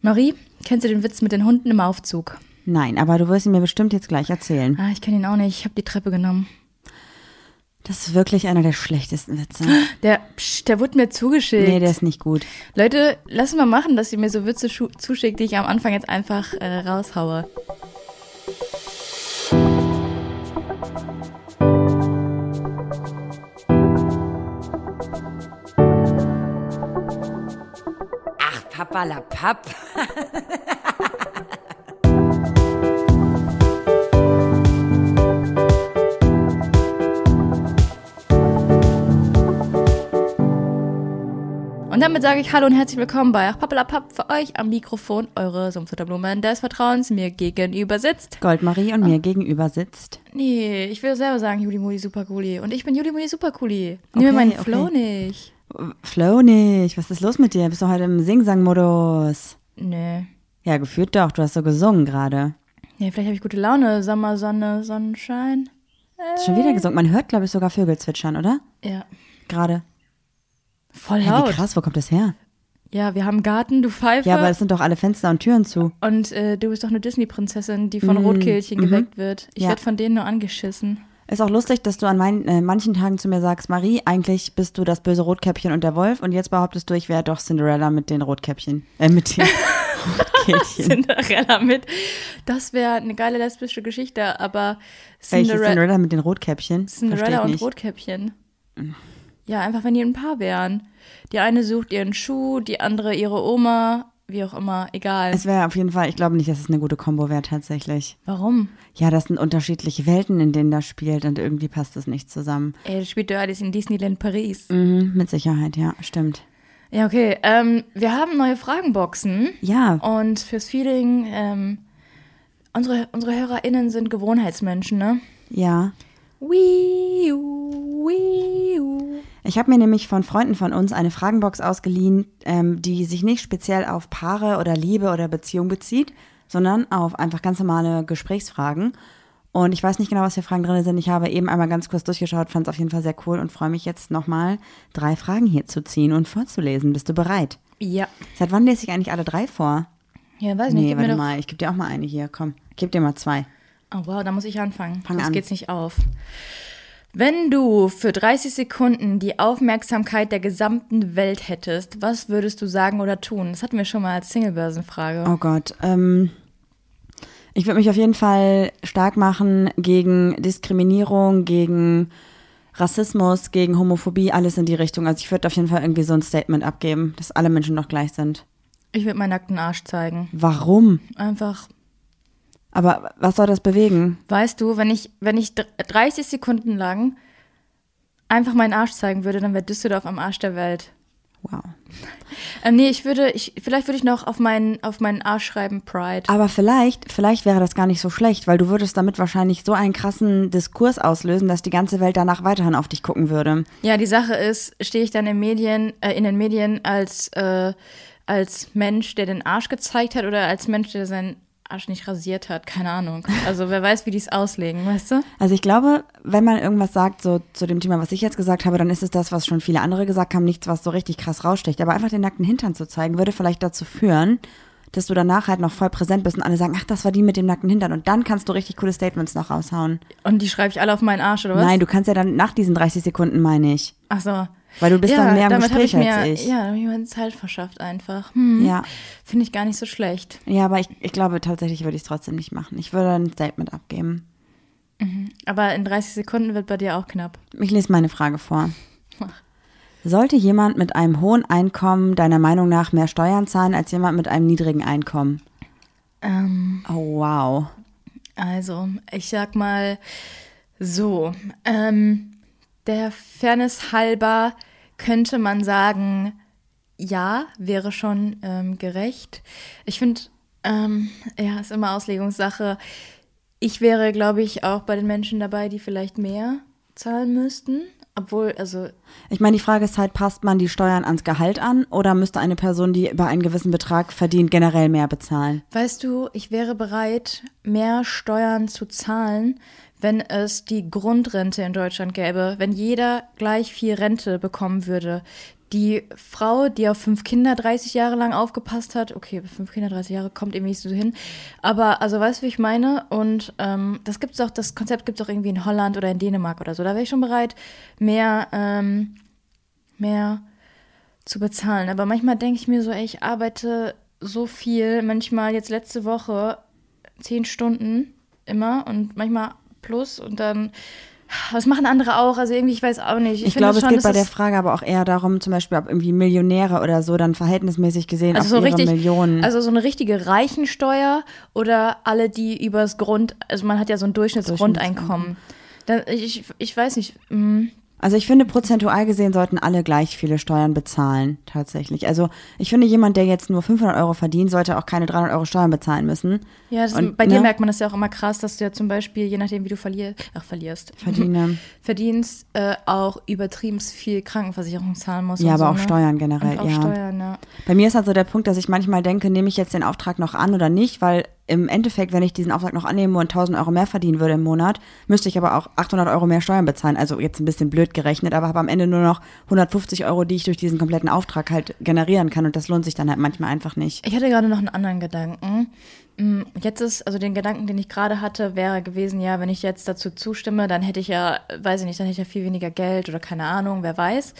Marie, kennst du den Witz mit den Hunden im Aufzug? Nein, aber du wirst ihn mir bestimmt jetzt gleich erzählen. Ah, ich kenne ihn auch nicht. Ich habe die Treppe genommen. Das ist wirklich einer der schlechtesten Witze. Der, psch, der wurde mir zugeschickt. Nee, der ist nicht gut. Leute, lass mal machen, dass ihr mir so Witze zuschickt, die ich am Anfang jetzt einfach äh, raushaue. Papalapap. Und damit sage ich Hallo und herzlich willkommen bei Ach Pappelapapp für euch am Mikrofon, eure Sumpfutterblumen des Vertrauens mir gegenüber sitzt. Goldmarie und mir gegenüber sitzt. Nee, ich will selber sagen Juli Muli Supercooli. Und ich bin Juli Muli Supercooli. Nimm mir Okay, meinen okay. Flow nicht. Flow nicht. Was ist los mit dir? Bist du heute im Sing-Sang-Modus? Nee. Ja, gefühlt doch. Du hast so gesungen gerade. Nee, vielleicht habe ich gute Laune. Sommer, Sonne, Sonnenschein. Hast Schon wieder gesungen. Man hört, glaube ich, sogar Vögel zwitschern, oder? Ja. Gerade. Voll Ja, laut. wie krass, wo kommt das her? Ja, wir haben Garten, du Pfeife. Ja, aber es sind doch alle Fenster und Türen zu. und äh, du bist doch eine Disney-Prinzessin, die von Rotkehlchen geweckt wird. Ich Ja. werd von denen nur angeschissen. Ist auch lustig, dass du an mein, äh, manchen Tagen zu mir sagst, Marie, eigentlich bist du das böse Rotkäppchen und der Wolf und jetzt behauptest du, ich wäre doch Cinderella mit den Rotkäppchen. Äh, mit den Rotkehlchen. Cinderella mit. Das wäre eine geile lesbische Geschichte, aber Welche Cinderella, Cinderella mit den Rotkäppchen? Cinderella und. Rotkäppchen. Ja, einfach wenn die ein Paar wären. Die eine sucht ihren Schuh, die andere ihre Oma, wie auch immer, egal. Es wäre auf jeden Fall, ich glaube nicht, dass es eine gute Kombo wäre tatsächlich. Warum? Ja, das sind unterschiedliche Welten, in denen das spielt und irgendwie passt es nicht zusammen. Ey, das spielt ja alles in Disneyland Paris. Mhm, mit Sicherheit, ja, stimmt. Ja, okay. Ähm, wir haben neue Fragenboxen. Ja, Und fürs Feeling, ähm, unsere, unsere HörerInnen sind Gewohnheitsmenschen, ne? ja. Wii, wii, Ich habe mir nämlich von Freunden von uns eine Fragenbox ausgeliehen, ähm, die sich nicht speziell auf Paare oder Liebe oder Beziehung bezieht, sondern auf einfach ganz normale Gesprächsfragen. Und ich weiß nicht genau, was für Fragen drin sind. Ich habe eben einmal ganz kurz durchgeschaut, fand es auf jeden Fall sehr cool und freue mich jetzt nochmal, drei Fragen hier zu ziehen und vorzulesen. Bist du bereit? Ja. Seit wann lese ich eigentlich alle drei vor? Ja, weiß nicht. Nee, warte mal, ich gebe dir auch mal eine hier. Komm, ich gebe dir mal zwei. Oh wow, da muss ich anfangen. Fang Sonst an. geht's nicht auf. Wenn du für 30 Sekunden die Aufmerksamkeit der gesamten Welt hättest, was würdest du sagen oder tun? Das hatten wir schon mal als Singlebörsenfrage. Oh Gott. Ähm, ich würde mich auf jeden Fall stark machen gegen Diskriminierung, gegen Rassismus, gegen Homophobie, alles in die Richtung. Also ich würde auf jeden Fall irgendwie so ein Statement abgeben, dass alle Menschen doch gleich sind. Ich würde meinen nackten Arsch zeigen. Warum? Einfach, Aber was soll das bewegen? weißt du, wenn ich, wenn ich dr- 30 Sekunden lang einfach meinen Arsch zeigen würde, dann wäre Düsseldorf am Arsch der Welt. Wow. Ähm, nee, ich würde, ich, vielleicht würde ich noch auf meinen, auf meinen Arsch schreiben Pride. Aber vielleicht, vielleicht wäre das gar nicht so schlecht, weil du würdest damit wahrscheinlich so einen krassen Diskurs auslösen, dass die ganze Welt danach weiterhin auf dich gucken würde. Ja, die Sache ist, stehe ich dann in, Medien, äh, in den Medien als, äh, als Mensch, der den Arsch gezeigt hat oder als Mensch, der seinen Arsch nicht rasiert hat? Keine Ahnung. Also wer weiß, wie die es auslegen, weißt du? Also ich glaube, wenn man irgendwas sagt, so zu dem Thema, was ich jetzt gesagt habe, dann ist es das, was schon viele andere gesagt haben, nichts, was so richtig krass raussticht. Aber einfach den nackten Hintern zu zeigen, würde vielleicht dazu führen, dass du danach halt noch voll präsent bist und alle sagen, ach, das war die mit dem nackten Hintern. Und dann kannst du richtig coole Statements noch raushauen. Und die schreibe ich alle auf meinen Arsch, oder was? Nein, du kannst ja dann nach diesen 30 Sekunden, meine ich. Ach so. Weil du bist ja, dann mehr im damit Gespräch ich mir, als ich. Ja, da habe ich mir Zeit verschafft einfach. Hm. Ja. Finde ich gar nicht so schlecht. Ja, aber ich, ich glaube tatsächlich würde ich es trotzdem nicht machen. Ich würde ein Statement abgeben. Aber in 30 Sekunden wird bei dir auch knapp. Ich lese meine Frage vor. Sollte jemand mit einem hohen Einkommen deiner Meinung nach mehr Steuern zahlen als jemand mit einem niedrigen Einkommen? Ähm, Oh, wow. Also, ich sag mal so, ähm, der Fairness halber könnte man sagen, ja, wäre schon ähm, gerecht. Ich finde, ähm, ja, ist immer Auslegungssache. Ich wäre, glaube ich, auch bei den Menschen dabei, die vielleicht mehr zahlen müssten. Obwohl, also, Ich meine, die Frage ist halt, passt man die Steuern ans Gehalt an oder müsste eine Person, die über einen gewissen Betrag verdient, generell mehr bezahlen? weißt du, ich wäre bereit, mehr Steuern zu zahlen, wenn es die Grundrente in Deutschland gäbe, wenn jeder gleich viel Rente bekommen würde. die Frau, die auf fünf Kinder 30 Jahre lang aufgepasst hat, okay, fünf Kinder 30 Jahre kommt irgendwie nicht so hin, aber also weißt du, wie ich meine? Und ähm, das gibt's auch, das Konzept gibt es auch irgendwie in Holland oder in Dänemark oder so. Da wäre ich schon bereit, mehr, ähm, mehr zu bezahlen. Aber manchmal denke ich mir so, ey, ich arbeite so viel, manchmal jetzt letzte Woche zehn Stunden immer und manchmal plus und dann das machen andere auch, also irgendwie, ich weiß auch nicht. Ich, ich glaube, es geht bei der Frage aber auch eher darum, zum Beispiel, ob irgendwie Millionäre oder so dann verhältnismäßig gesehen also auf so richtig, Millionen. Also so eine richtige Reichensteuer oder alle, die übers Grund, also man hat ja so ein Durchschnittsgrundeinkommen. Dann, ich, ich weiß nicht. Mh. Also ich finde, prozentual gesehen sollten alle gleich viele Steuern bezahlen, tatsächlich. Also ich finde, jemand, der jetzt nur 500 Euro verdient, sollte auch keine 300 Euro Steuern bezahlen müssen. Ja, das, Und, bei ne? dir merkt man das ja auch immer krass, dass du ja zum Beispiel, je nachdem, wie du verlier, ach, verlierst, Verdiene. verdienst, äh, auch übertrieben viel Krankenversicherung zahlen musst. Ja, aber so, auch ne? Steuern generell, auch ja. Steuern, ja. Bei mir ist halt so der Punkt, dass ich manchmal denke, nehme ich jetzt den Auftrag noch an oder nicht, weil im Endeffekt, wenn ich diesen Auftrag noch annehme und 1000 Euro mehr verdienen würde im Monat, müsste ich aber auch 800 Euro mehr Steuern bezahlen. Also jetzt ein bisschen blöd gerechnet, aber habe am Ende nur noch 150 Euro, die ich durch diesen kompletten Auftrag halt generieren kann. Und das lohnt sich dann halt manchmal einfach nicht. Ich hatte gerade noch einen anderen Gedanken. Mm, jetzt ist, also den Gedanken, den ich gerade hatte, wäre gewesen, ja, wenn ich jetzt dazu zustimme, dann hätte ich ja, weiß ich nicht, dann hätte ich ja viel weniger Geld oder keine Ahnung, wer weiß.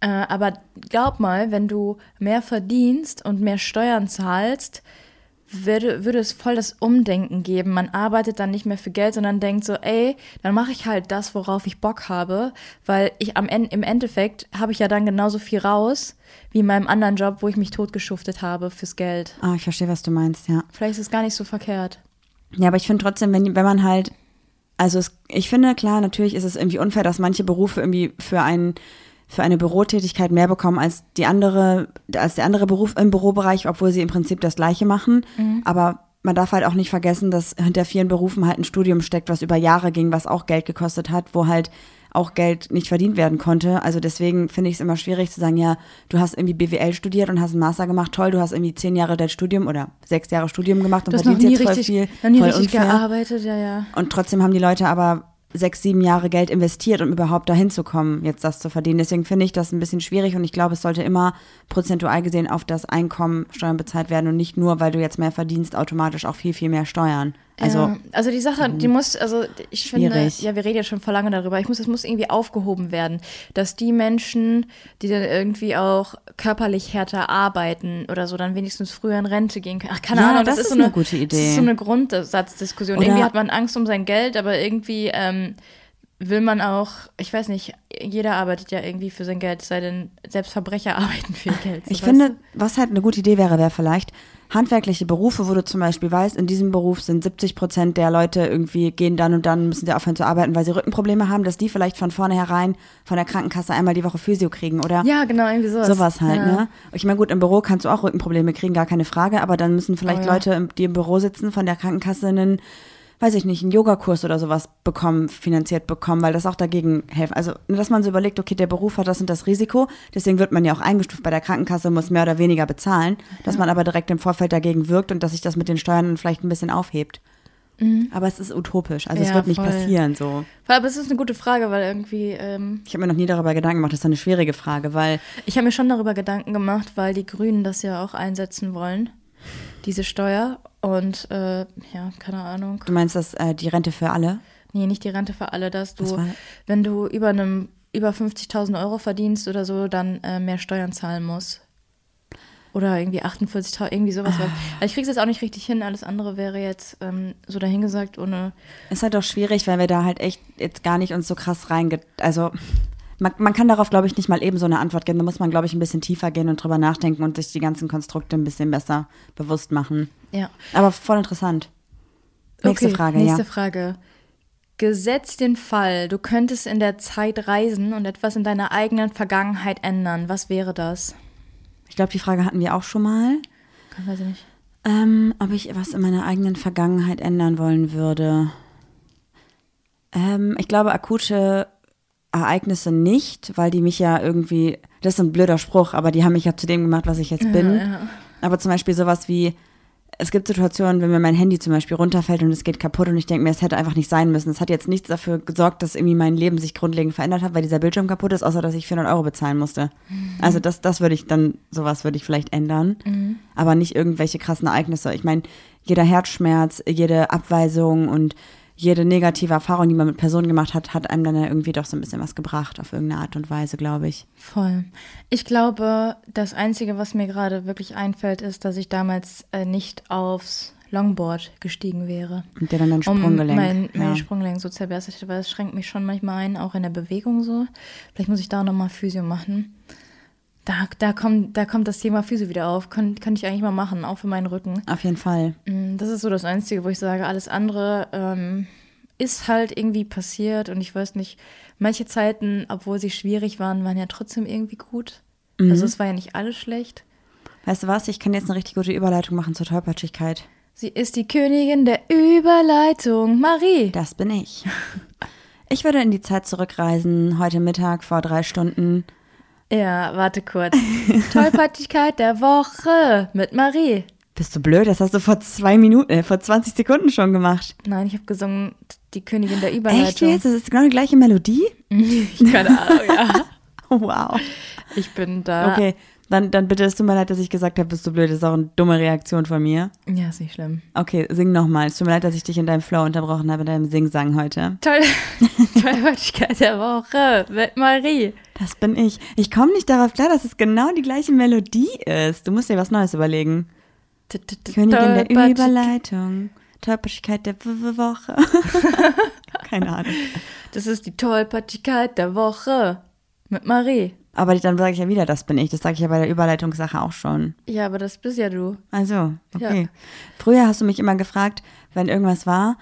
Äh, aber glaub mal, wenn du mehr verdienst und mehr Steuern zahlst, würde, würde es voll das Umdenken geben. Man arbeitet dann nicht mehr für Geld, sondern denkt so, ey, dann mache ich halt das, worauf ich Bock habe, weil ich am Ende, im Endeffekt habe ich ja dann genauso viel raus wie in meinem anderen Job, wo ich mich totgeschuftet habe fürs Geld. Ah, ich verstehe, was du meinst, ja. Vielleicht ist es gar nicht so verkehrt. Ja, aber ich finde trotzdem, wenn, wenn man halt, also es, ich finde, klar, natürlich ist es irgendwie unfair, dass manche Berufe irgendwie für einen für eine Bürotätigkeit mehr bekommen als die andere, als der andere Beruf im Bürobereich, obwohl sie im Prinzip das Gleiche machen. Mhm. Aber man darf halt auch nicht vergessen, dass hinter vielen Berufen halt ein Studium steckt, was über Jahre ging, was auch Geld gekostet hat, wo halt auch Geld nicht verdient werden konnte. Also deswegen finde ich es immer schwierig zu sagen, ja, du hast irgendwie BWL studiert und hast einen Master gemacht, toll, du hast irgendwie zehn Jahre dein Studium oder sechs Jahre Studium gemacht und verdienst jetzt richtig, voll viel. Noch nie voll richtig unfair. gearbeitet, ja, ja. Und trotzdem haben die Leute aber sechs, sieben Jahre Geld investiert, um überhaupt dahin zu kommen, jetzt das zu verdienen. Deswegen finde ich das ein bisschen schwierig und ich glaube, es sollte immer prozentual gesehen auf das Einkommen Steuern bezahlt werden und nicht nur, weil du jetzt mehr verdienst, automatisch auch viel, viel mehr Steuern. Also, ja, also die Sache, die muss, also ich schwierig. finde, ja, wir reden ja schon vor lange darüber. Ich muss, es muss irgendwie aufgehoben werden, dass die Menschen, die dann irgendwie auch körperlich härter arbeiten oder so, dann wenigstens früher in Rente gehen können. Ach, keine ja, Ahnung, das, das ist so eine, gute Idee. Das ist so eine Grundsatzdiskussion. Oder irgendwie hat man Angst um sein Geld, aber irgendwie ähm, will man auch, ich weiß nicht, jeder arbeitet ja irgendwie für sein Geld, sei denn selbst Verbrecher arbeiten für ihr Geld. So ich finde, du? was halt eine gute Idee wäre, wäre vielleicht handwerkliche Berufe, wo du zum Beispiel weißt, in diesem Beruf sind 70 Prozent der Leute irgendwie gehen dann und dann müssen sie aufhören zu arbeiten, weil sie Rückenprobleme haben, dass die vielleicht von vornherein von der Krankenkasse einmal die Woche Physio kriegen oder ja genau irgendwie sowas. Sowas halt ja. ne. Ich meine gut, im Büro kannst du auch Rückenprobleme kriegen, gar keine Frage, aber dann müssen vielleicht oh, ja. Leute, die im Büro sitzen, von der Krankenkasse einen weiß ich nicht, einen Yogakurs oder sowas bekommen, finanziert bekommen, weil das auch dagegen hilft. Also, dass man so überlegt, okay, der Beruf hat das und das Risiko, deswegen wird man ja auch eingestuft bei der Krankenkasse, muss mehr oder weniger bezahlen, dass man aber direkt im Vorfeld dagegen wirkt und dass sich das mit den Steuern vielleicht ein bisschen aufhebt. Mhm. Aber es ist utopisch, also ja, es wird nicht voll. passieren so. Aber es ist eine gute Frage, weil irgendwie. Ähm, ich habe mir noch nie darüber Gedanken gemacht, das ist eine schwierige Frage, weil. Ich habe mir schon darüber Gedanken gemacht, weil die Grünen das ja auch einsetzen wollen, diese Steuer. Und äh, ja, keine Ahnung. Du meinst das äh, die Rente für alle? Nee, nicht die Rente für alle, dass du, wenn du über einem über 50.000 Euro verdienst oder so, dann äh, mehr Steuern zahlen musst. Oder irgendwie 48.000, irgendwie sowas. Ah. Also ich krieg's jetzt auch nicht richtig hin, alles andere wäre jetzt ähm, so dahingesagt ohne. Ist halt doch schwierig, weil wir da halt echt jetzt gar nicht uns so krass reinge... Also man, man kann darauf, glaube ich, nicht mal eben so eine Antwort geben. Da muss man, glaube ich, ein bisschen tiefer gehen und drüber nachdenken und sich die ganzen Konstrukte ein bisschen besser bewusst machen. Ja. Aber voll interessant. Nächste okay, Frage, nächste ja. Frage. Gesetzt den Fall, du könntest in der Zeit reisen und etwas in deiner eigenen Vergangenheit ändern. Was wäre das? Ich glaube, die Frage hatten wir auch schon mal. Weiß ich nicht. Ähm, ob ich was in meiner eigenen Vergangenheit ändern wollen würde. Ähm, ich glaube, akute Ereignisse nicht, weil die mich ja irgendwie, das ist ein blöder Spruch, aber die haben mich ja zu dem gemacht, was ich jetzt bin. Ja, ja. Aber zum Beispiel sowas wie es gibt Situationen, wenn mir mein Handy zum Beispiel runterfällt und es geht kaputt und ich denke mir, es hätte einfach nicht sein müssen. Es hat jetzt nichts dafür gesorgt, dass irgendwie mein Leben sich grundlegend verändert hat, weil dieser Bildschirm kaputt ist, außer dass ich 400 Euro bezahlen musste. Also das, das würde ich dann, sowas würde ich vielleicht ändern. Aber nicht irgendwelche krassen Ereignisse. Ich meine, jeder Herzschmerz, jede Abweisung und jede negative Erfahrung, die man mit Personen gemacht hat, hat einem dann ja irgendwie doch so ein bisschen was gebracht, auf irgendeine Art und Weise, glaube ich. Voll. Ich glaube, das Einzige, was mir gerade wirklich einfällt, ist, dass ich damals äh, nicht aufs Longboard gestiegen wäre. Und der dann dein Um Sprunggelenk. mein, mein ja. Sprunggelenk so zerberstet hätte, weil es schränkt mich schon manchmal ein, auch in der Bewegung so. Vielleicht muss ich da nochmal Physio machen. Da, da, kommt, da kommt das Thema Physio wieder auf. Kann, kann ich eigentlich mal machen, auch für meinen Rücken. Auf jeden Fall. Mm, Das ist so das Einzige, wo ich sage, alles andere ähm, ist halt irgendwie passiert und ich weiß nicht, manche Zeiten, obwohl sie schwierig waren, waren ja trotzdem irgendwie gut. Mhm. Also es war ja nicht alles schlecht. Weißt du was? Ich kann jetzt eine richtig gute Überleitung machen zur Tollpatschigkeit. Sie ist die Königin der Überleitung, Marie. Das bin ich. Ich würde in die Zeit zurückreisen, heute Mittag vor drei Stunden. Ja, warte kurz. Tollpatschigkeit der Woche mit Marie. Bist du blöd? Das hast du vor zwei Minuten, äh, vor 20 Sekunden schon gemacht. Nein, ich habe gesungen, die Königin der Echt Überleitung. jetzt? Das ist genau die gleiche Melodie? Keine Ahnung, ja. Wow. Ich bin da. Okay, dann, dann bitte, es tut mir leid, dass ich gesagt habe, bist du blöd. Das ist auch eine dumme Reaktion von mir. Ja, ist nicht schlimm. Okay, sing nochmal. Es tut mir leid, dass ich dich in deinem Flow unterbrochen habe, in deinem Singsang heute. Toll, Tollpatschigkeit der Woche mit Marie. Das bin ich. Ich komme nicht darauf klar, dass es genau die gleiche Melodie ist. Du musst dir was Neues überlegen. Königin der Überleitung. Tollpatschigkeit der Woche. Keine Ahnung. Das ist die Tollpatschigkeit der Woche mit Marie. Aber dann sage ich ja wieder, das bin ich. Das sage ich ja bei der Überleitungssache auch schon. Ja, aber das bist ja du. Also, okay. Ja. Früher hast du mich immer gefragt, wenn irgendwas war,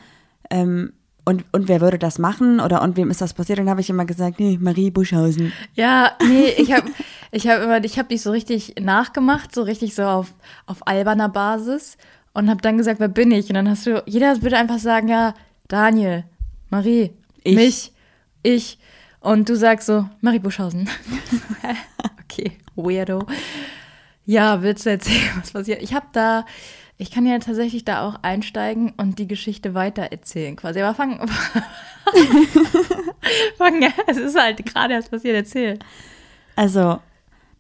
ähm, und, und wer würde das machen oder und wem ist das passiert? Und dann habe ich immer gesagt, nee, Marie Buschhausen. Ja, nee, ich habe ich hab immer, ich habe dich so richtig nachgemacht, so richtig so auf, auf alberner Basis und habe dann gesagt, wer bin ich? Und dann hast du, jeder würde einfach sagen, ja, Daniel, Marie, Ich. mich, ich. Und du sagst so, Marie Buschhausen. okay, weirdo. Ja, willst du erzählen, was passiert? Ich habe da, ich kann ja tatsächlich da auch einsteigen und die Geschichte weiter erzählen quasi. Aber fang, fang, es ist halt gerade erst passiert, erzähl. Also,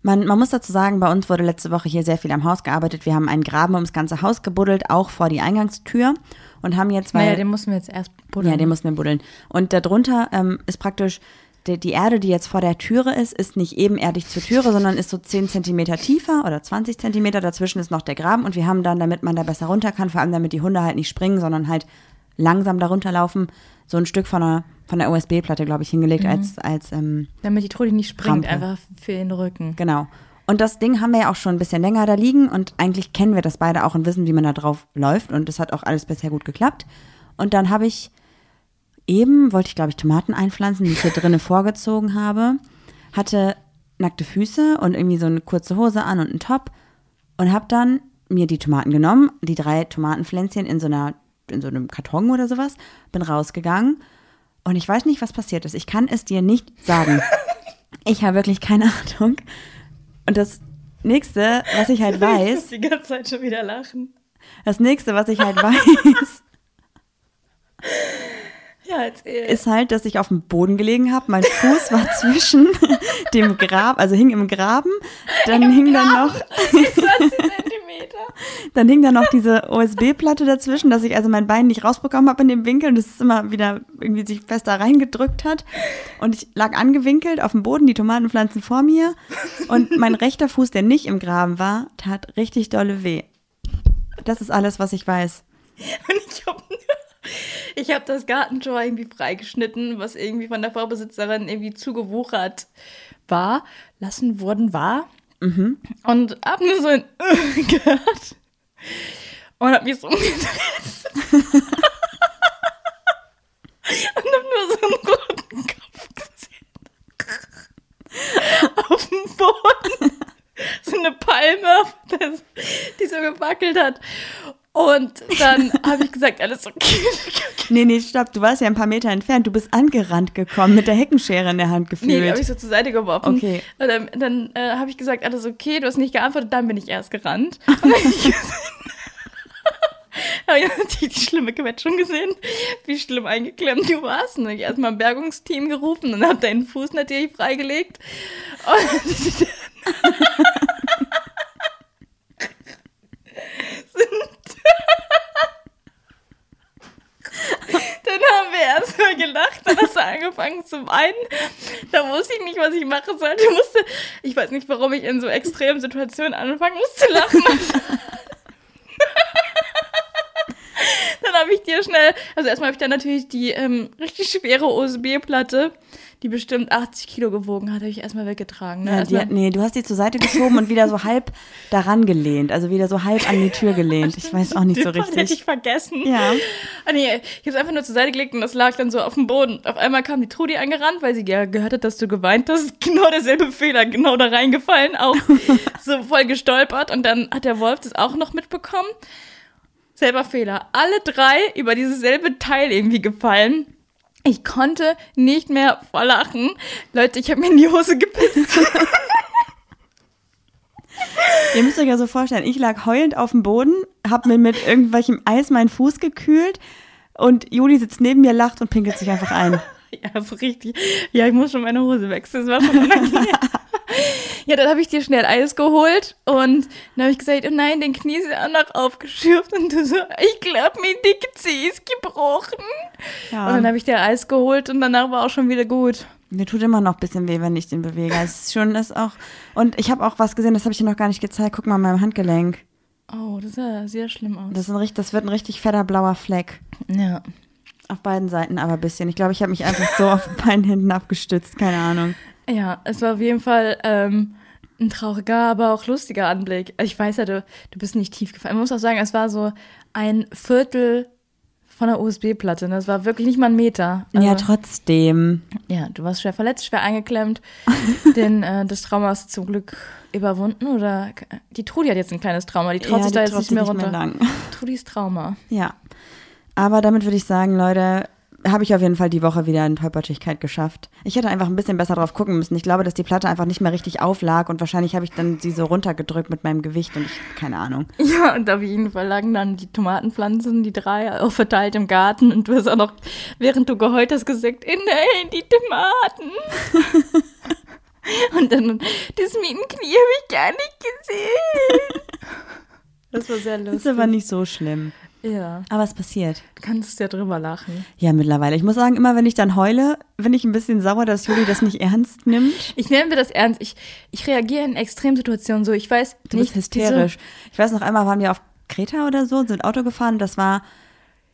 man, man muss dazu sagen, bei uns wurde letzte Woche hier sehr viel am Haus gearbeitet. Wir haben einen Graben ums ganze Haus gebuddelt, auch vor die Eingangstür und haben jetzt, weil Naja, den mussten wir jetzt erst buddeln. Ja, den mussten wir buddeln. Und darunter ähm, ist praktisch die, die Erde, die jetzt vor der Türe ist, ist nicht ebenerdig zur Türe, sondern ist so 10 Zentimeter tiefer oder 20 Zentimeter. Dazwischen ist noch der Graben und wir haben dann, damit man da besser runter kann, vor allem damit die Hunde halt nicht springen, sondern halt langsam darunter laufen, so ein Stück von einer, von der USB-Platte, glaube ich, hingelegt als, als ähm, Damit die Trudi nicht springt, Rampe. einfach für den Rücken. Genau. Und das Ding haben wir ja auch schon ein bisschen länger da liegen und eigentlich kennen wir das beide auch und wissen, wie man da drauf läuft und das hat auch alles bisher gut geklappt. Und dann habe ich eben, wollte ich glaube ich Tomaten einpflanzen, die ich hier drinnen vorgezogen habe, hatte nackte Füße und irgendwie so eine kurze Hose an und einen Top und habe dann mir die Tomaten genommen, die drei Tomatenpflänzchen in so einer in so einem Karton oder sowas, bin rausgegangen und ich weiß nicht, was passiert ist. Ich kann es dir nicht sagen. Ich habe wirklich keine Ahnung. Und das nächste, was ich halt weiß, die ganze Zeit schon wieder lachen. das nächste, was ich halt weiß, Ja, ist halt, dass ich auf dem Boden gelegen habe. Mein Fuß war zwischen dem Grab, also hing im Graben. Dann hing dann noch, 20 Zentimeter. dann hing dann noch diese OSB-Platte dazwischen, dass ich also mein Bein nicht rausbekommen habe in dem Winkel und es immer wieder irgendwie sich fest da reingedrückt hat. Und ich lag angewinkelt auf dem Boden, die Tomatenpflanzen vor mir. Und mein rechter Fuß, der nicht im Graben war, tat richtig dolle weh. Das ist alles, was ich weiß. Und ich habe ich hab das Gartentor irgendwie freigeschnitten, was irgendwie von der Vorbesitzerin irgendwie zugewuchert war, lassen worden war. Und hab nur so ein gehört und hab mich so umgedreht. und hab nur so einen roten Kopf gesehen. Auf dem Boden. So eine Palme, die so gewackelt hat. Und dann habe ich gesagt, alles okay. Nee, nee, stopp, du warst ja ein paar Meter entfernt. Du bist angerannt gekommen, mit der Heckenschere in der Hand Nee, die gefühlt. habe ich so zur Seite geworfen. Okay. Und dann dann äh, habe ich gesagt, alles okay, du hast nicht geantwortet, dann bin ich erst gerannt. Und dann habe ich natürlich die schlimme Quetschung gesehen, wie schlimm eingeklemmt du warst. Und dann habe ich erstmal ein Bergungsteam gerufen und habe deinen Fuß natürlich freigelegt. Und Dann haben wir erstmal gelacht, dann hast du angefangen zu weinen. Da wusste ich nicht, was ich machen sollte. Ich musste, ich weiß nicht, warum ich in so extremen Situationen anfangen musste zu lachen. dann habe ich dir schnell, also erstmal habe ich dann natürlich die ähm, richtig schwere OSB-Platte die bestimmt 80 Kilo gewogen hat, habe ich erstmal weggetragen. Ne? Ja, die, nee, du hast die zur Seite geschoben und wieder so halb daran gelehnt, also wieder so halb an die Tür gelehnt. Ich weiß auch nicht so richtig. Hätte ich vergessen. Ja. Ah, nee, ich habe es einfach nur zur Seite gelegt und das lag dann so auf dem Boden. Auf einmal kam die Trudi angerannt, weil sie ja gehört hat, dass du geweint hast. Genau derselbe Fehler, genau da reingefallen, auch so voll gestolpert. Und dann hat der Wolf das auch noch mitbekommen. Selber Fehler. Alle drei über dieses selbe Teil irgendwie gefallen. Ich konnte nicht mehr vor Lachen. Leute, ich habe mir in die Hose gepisst. Ihr müsst euch ja so vorstellen, ich lag heulend auf dem Boden, habe mir mit irgendwelchem Eis meinen Fuß gekühlt und Juli sitzt neben mir, lacht und pinkelt sich einfach ein. Ja, so richtig. Ja, ich muss schon meine Hose wechseln. Das war schon unangenehm. ja, dann habe ich dir schnell Eis geholt und dann habe ich gesagt, oh nein, den Knie ist auch noch aufgeschürft und du so, ich glaube, mein dicke Zeh ist gebrochen. Ja. Und dann habe ich dir Eis geholt und danach war auch schon wieder gut. Mir tut immer noch ein bisschen weh, wenn ich den bewege. Es ist schon ist auch. Und ich habe auch was gesehen, das habe ich dir noch gar nicht gezeigt. Guck mal an meinem Handgelenk. Oh, das sah sehr schlimm aus. Das, ist ein, richtig- das wird ein richtig fetter blauer Fleck. ja. Auf beiden Seiten aber ein bisschen. Ich glaube, ich habe mich einfach so auf beiden Händen abgestützt. Keine Ahnung. Ja, es war auf jeden Fall ähm, ein trauriger, aber auch lustiger Anblick. Ich weiß ja, du, du bist nicht tief gefallen. Man muss auch sagen, es war so ein Viertel von der USB-Platte. ne? Das war wirklich nicht mal ein Meter. Also, ja, trotzdem. ja, du warst schwer verletzt, schwer eingeklemmt. Denn äh, das Trauma hast du zum Glück überwunden. Oder die Trudi hat jetzt ein kleines Trauma. Die traut Ja, sich da jetzt nicht mehr nicht mehr runter. lang. Trudis Trauma. Ja. Aber damit würde ich sagen, Leute, habe ich auf jeden Fall die Woche wieder in Tollpatschigkeit geschafft. Ich hätte einfach ein bisschen besser drauf gucken müssen. Ich glaube, dass die Platte einfach nicht mehr richtig auflag und wahrscheinlich habe ich dann sie so runtergedrückt mit meinem Gewicht und ich, keine Ahnung. Ja, und auf jeden Fall lagen dann die Tomatenpflanzen, die drei, auch verteilt im Garten. Und du hast auch noch, während du geheult hast, gesagt, "Eh, nein, die Tomaten. und dann, das mit dem Knie habe ich gar nicht gesehen. Das war sehr Das lustig. ist aber nicht so schlimm. Ja, Aber es passiert. du kannst ja drüber lachen. Ja, mittlerweile. Ich muss sagen, immer wenn ich dann heule, bin ich ein bisschen sauer, dass Juli das nicht ernst nimmt. Ich nehme mir das ernst. Ich, ich reagiere in Extremsituationen so. Ich weiß Du nicht. bist hysterisch. Ich weiß noch einmal waren wir auf Kreta oder so, sind Auto gefahren. Das war,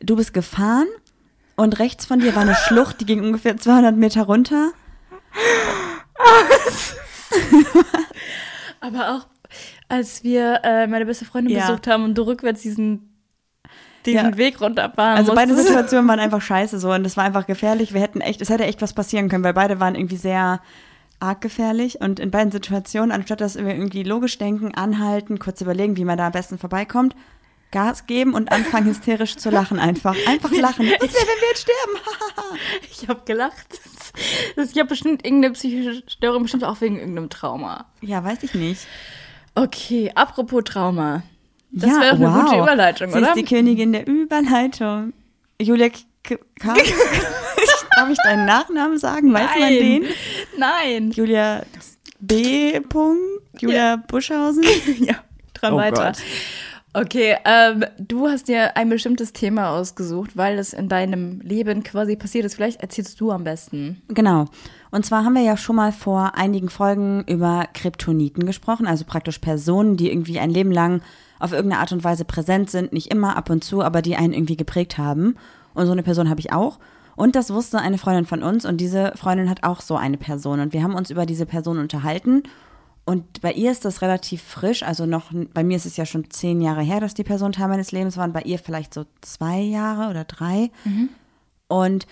du bist gefahren und rechts von dir war eine Schlucht, die ging ungefähr 200 Meter runter. Wieso, aber auch, als wir äh, meine beste Freundin Ja. besucht haben und du rückwärts diesen, diesen Ja. Weg runterfahren Also beide musstest. Situationen waren einfach scheiße so und das war einfach gefährlich. Wir hätten echt, es hätte echt was passieren können, weil beide waren irgendwie sehr arg gefährlich und in beiden Situationen, anstatt dass wir irgendwie logisch denken, anhalten, kurz überlegen, wie man da am besten vorbeikommt, Gas geben und anfangen hysterisch zu lachen einfach. Einfach lachen. Was wäre, wenn wir jetzt sterben? Ich habe gelacht. Das, ich habe bestimmt irgendeine psychische Störung, bestimmt auch wegen irgendeinem Trauma. ja, weiß ich nicht. Okay, apropos Trauma. Das ja, wäre doch eine wow. gute Überleitung, Sie oder? ist die Königin der Überleitung. Julia K. K Darf ich deinen Nachnamen sagen? Weiß man den? Nein. Julia B. Punkt, Julia Buschhausen. ja, dran Oh weiter. Gott. Okay, ähm, du hast dir ein bestimmtes Thema ausgesucht, weil es in deinem Leben quasi passiert ist. Vielleicht erzählst du am besten. Genau. Und zwar haben wir ja schon mal vor einigen Folgen über Kryptoniten gesprochen, also praktisch Personen, die irgendwie ein Leben lang auf irgendeine Art und Weise präsent sind, nicht immer ab und zu, aber die einen irgendwie geprägt haben. Und so eine Person habe ich auch. Und das wusste eine Freundin von uns und diese Freundin hat auch so eine Person. Und wir haben uns über diese Person unterhalten. Und bei ihr ist das relativ frisch, also noch, bei mir ist es ja schon zehn Jahre her, dass die Person Teil meines Lebens war, und bei ihr vielleicht so zwei Jahre oder drei. Und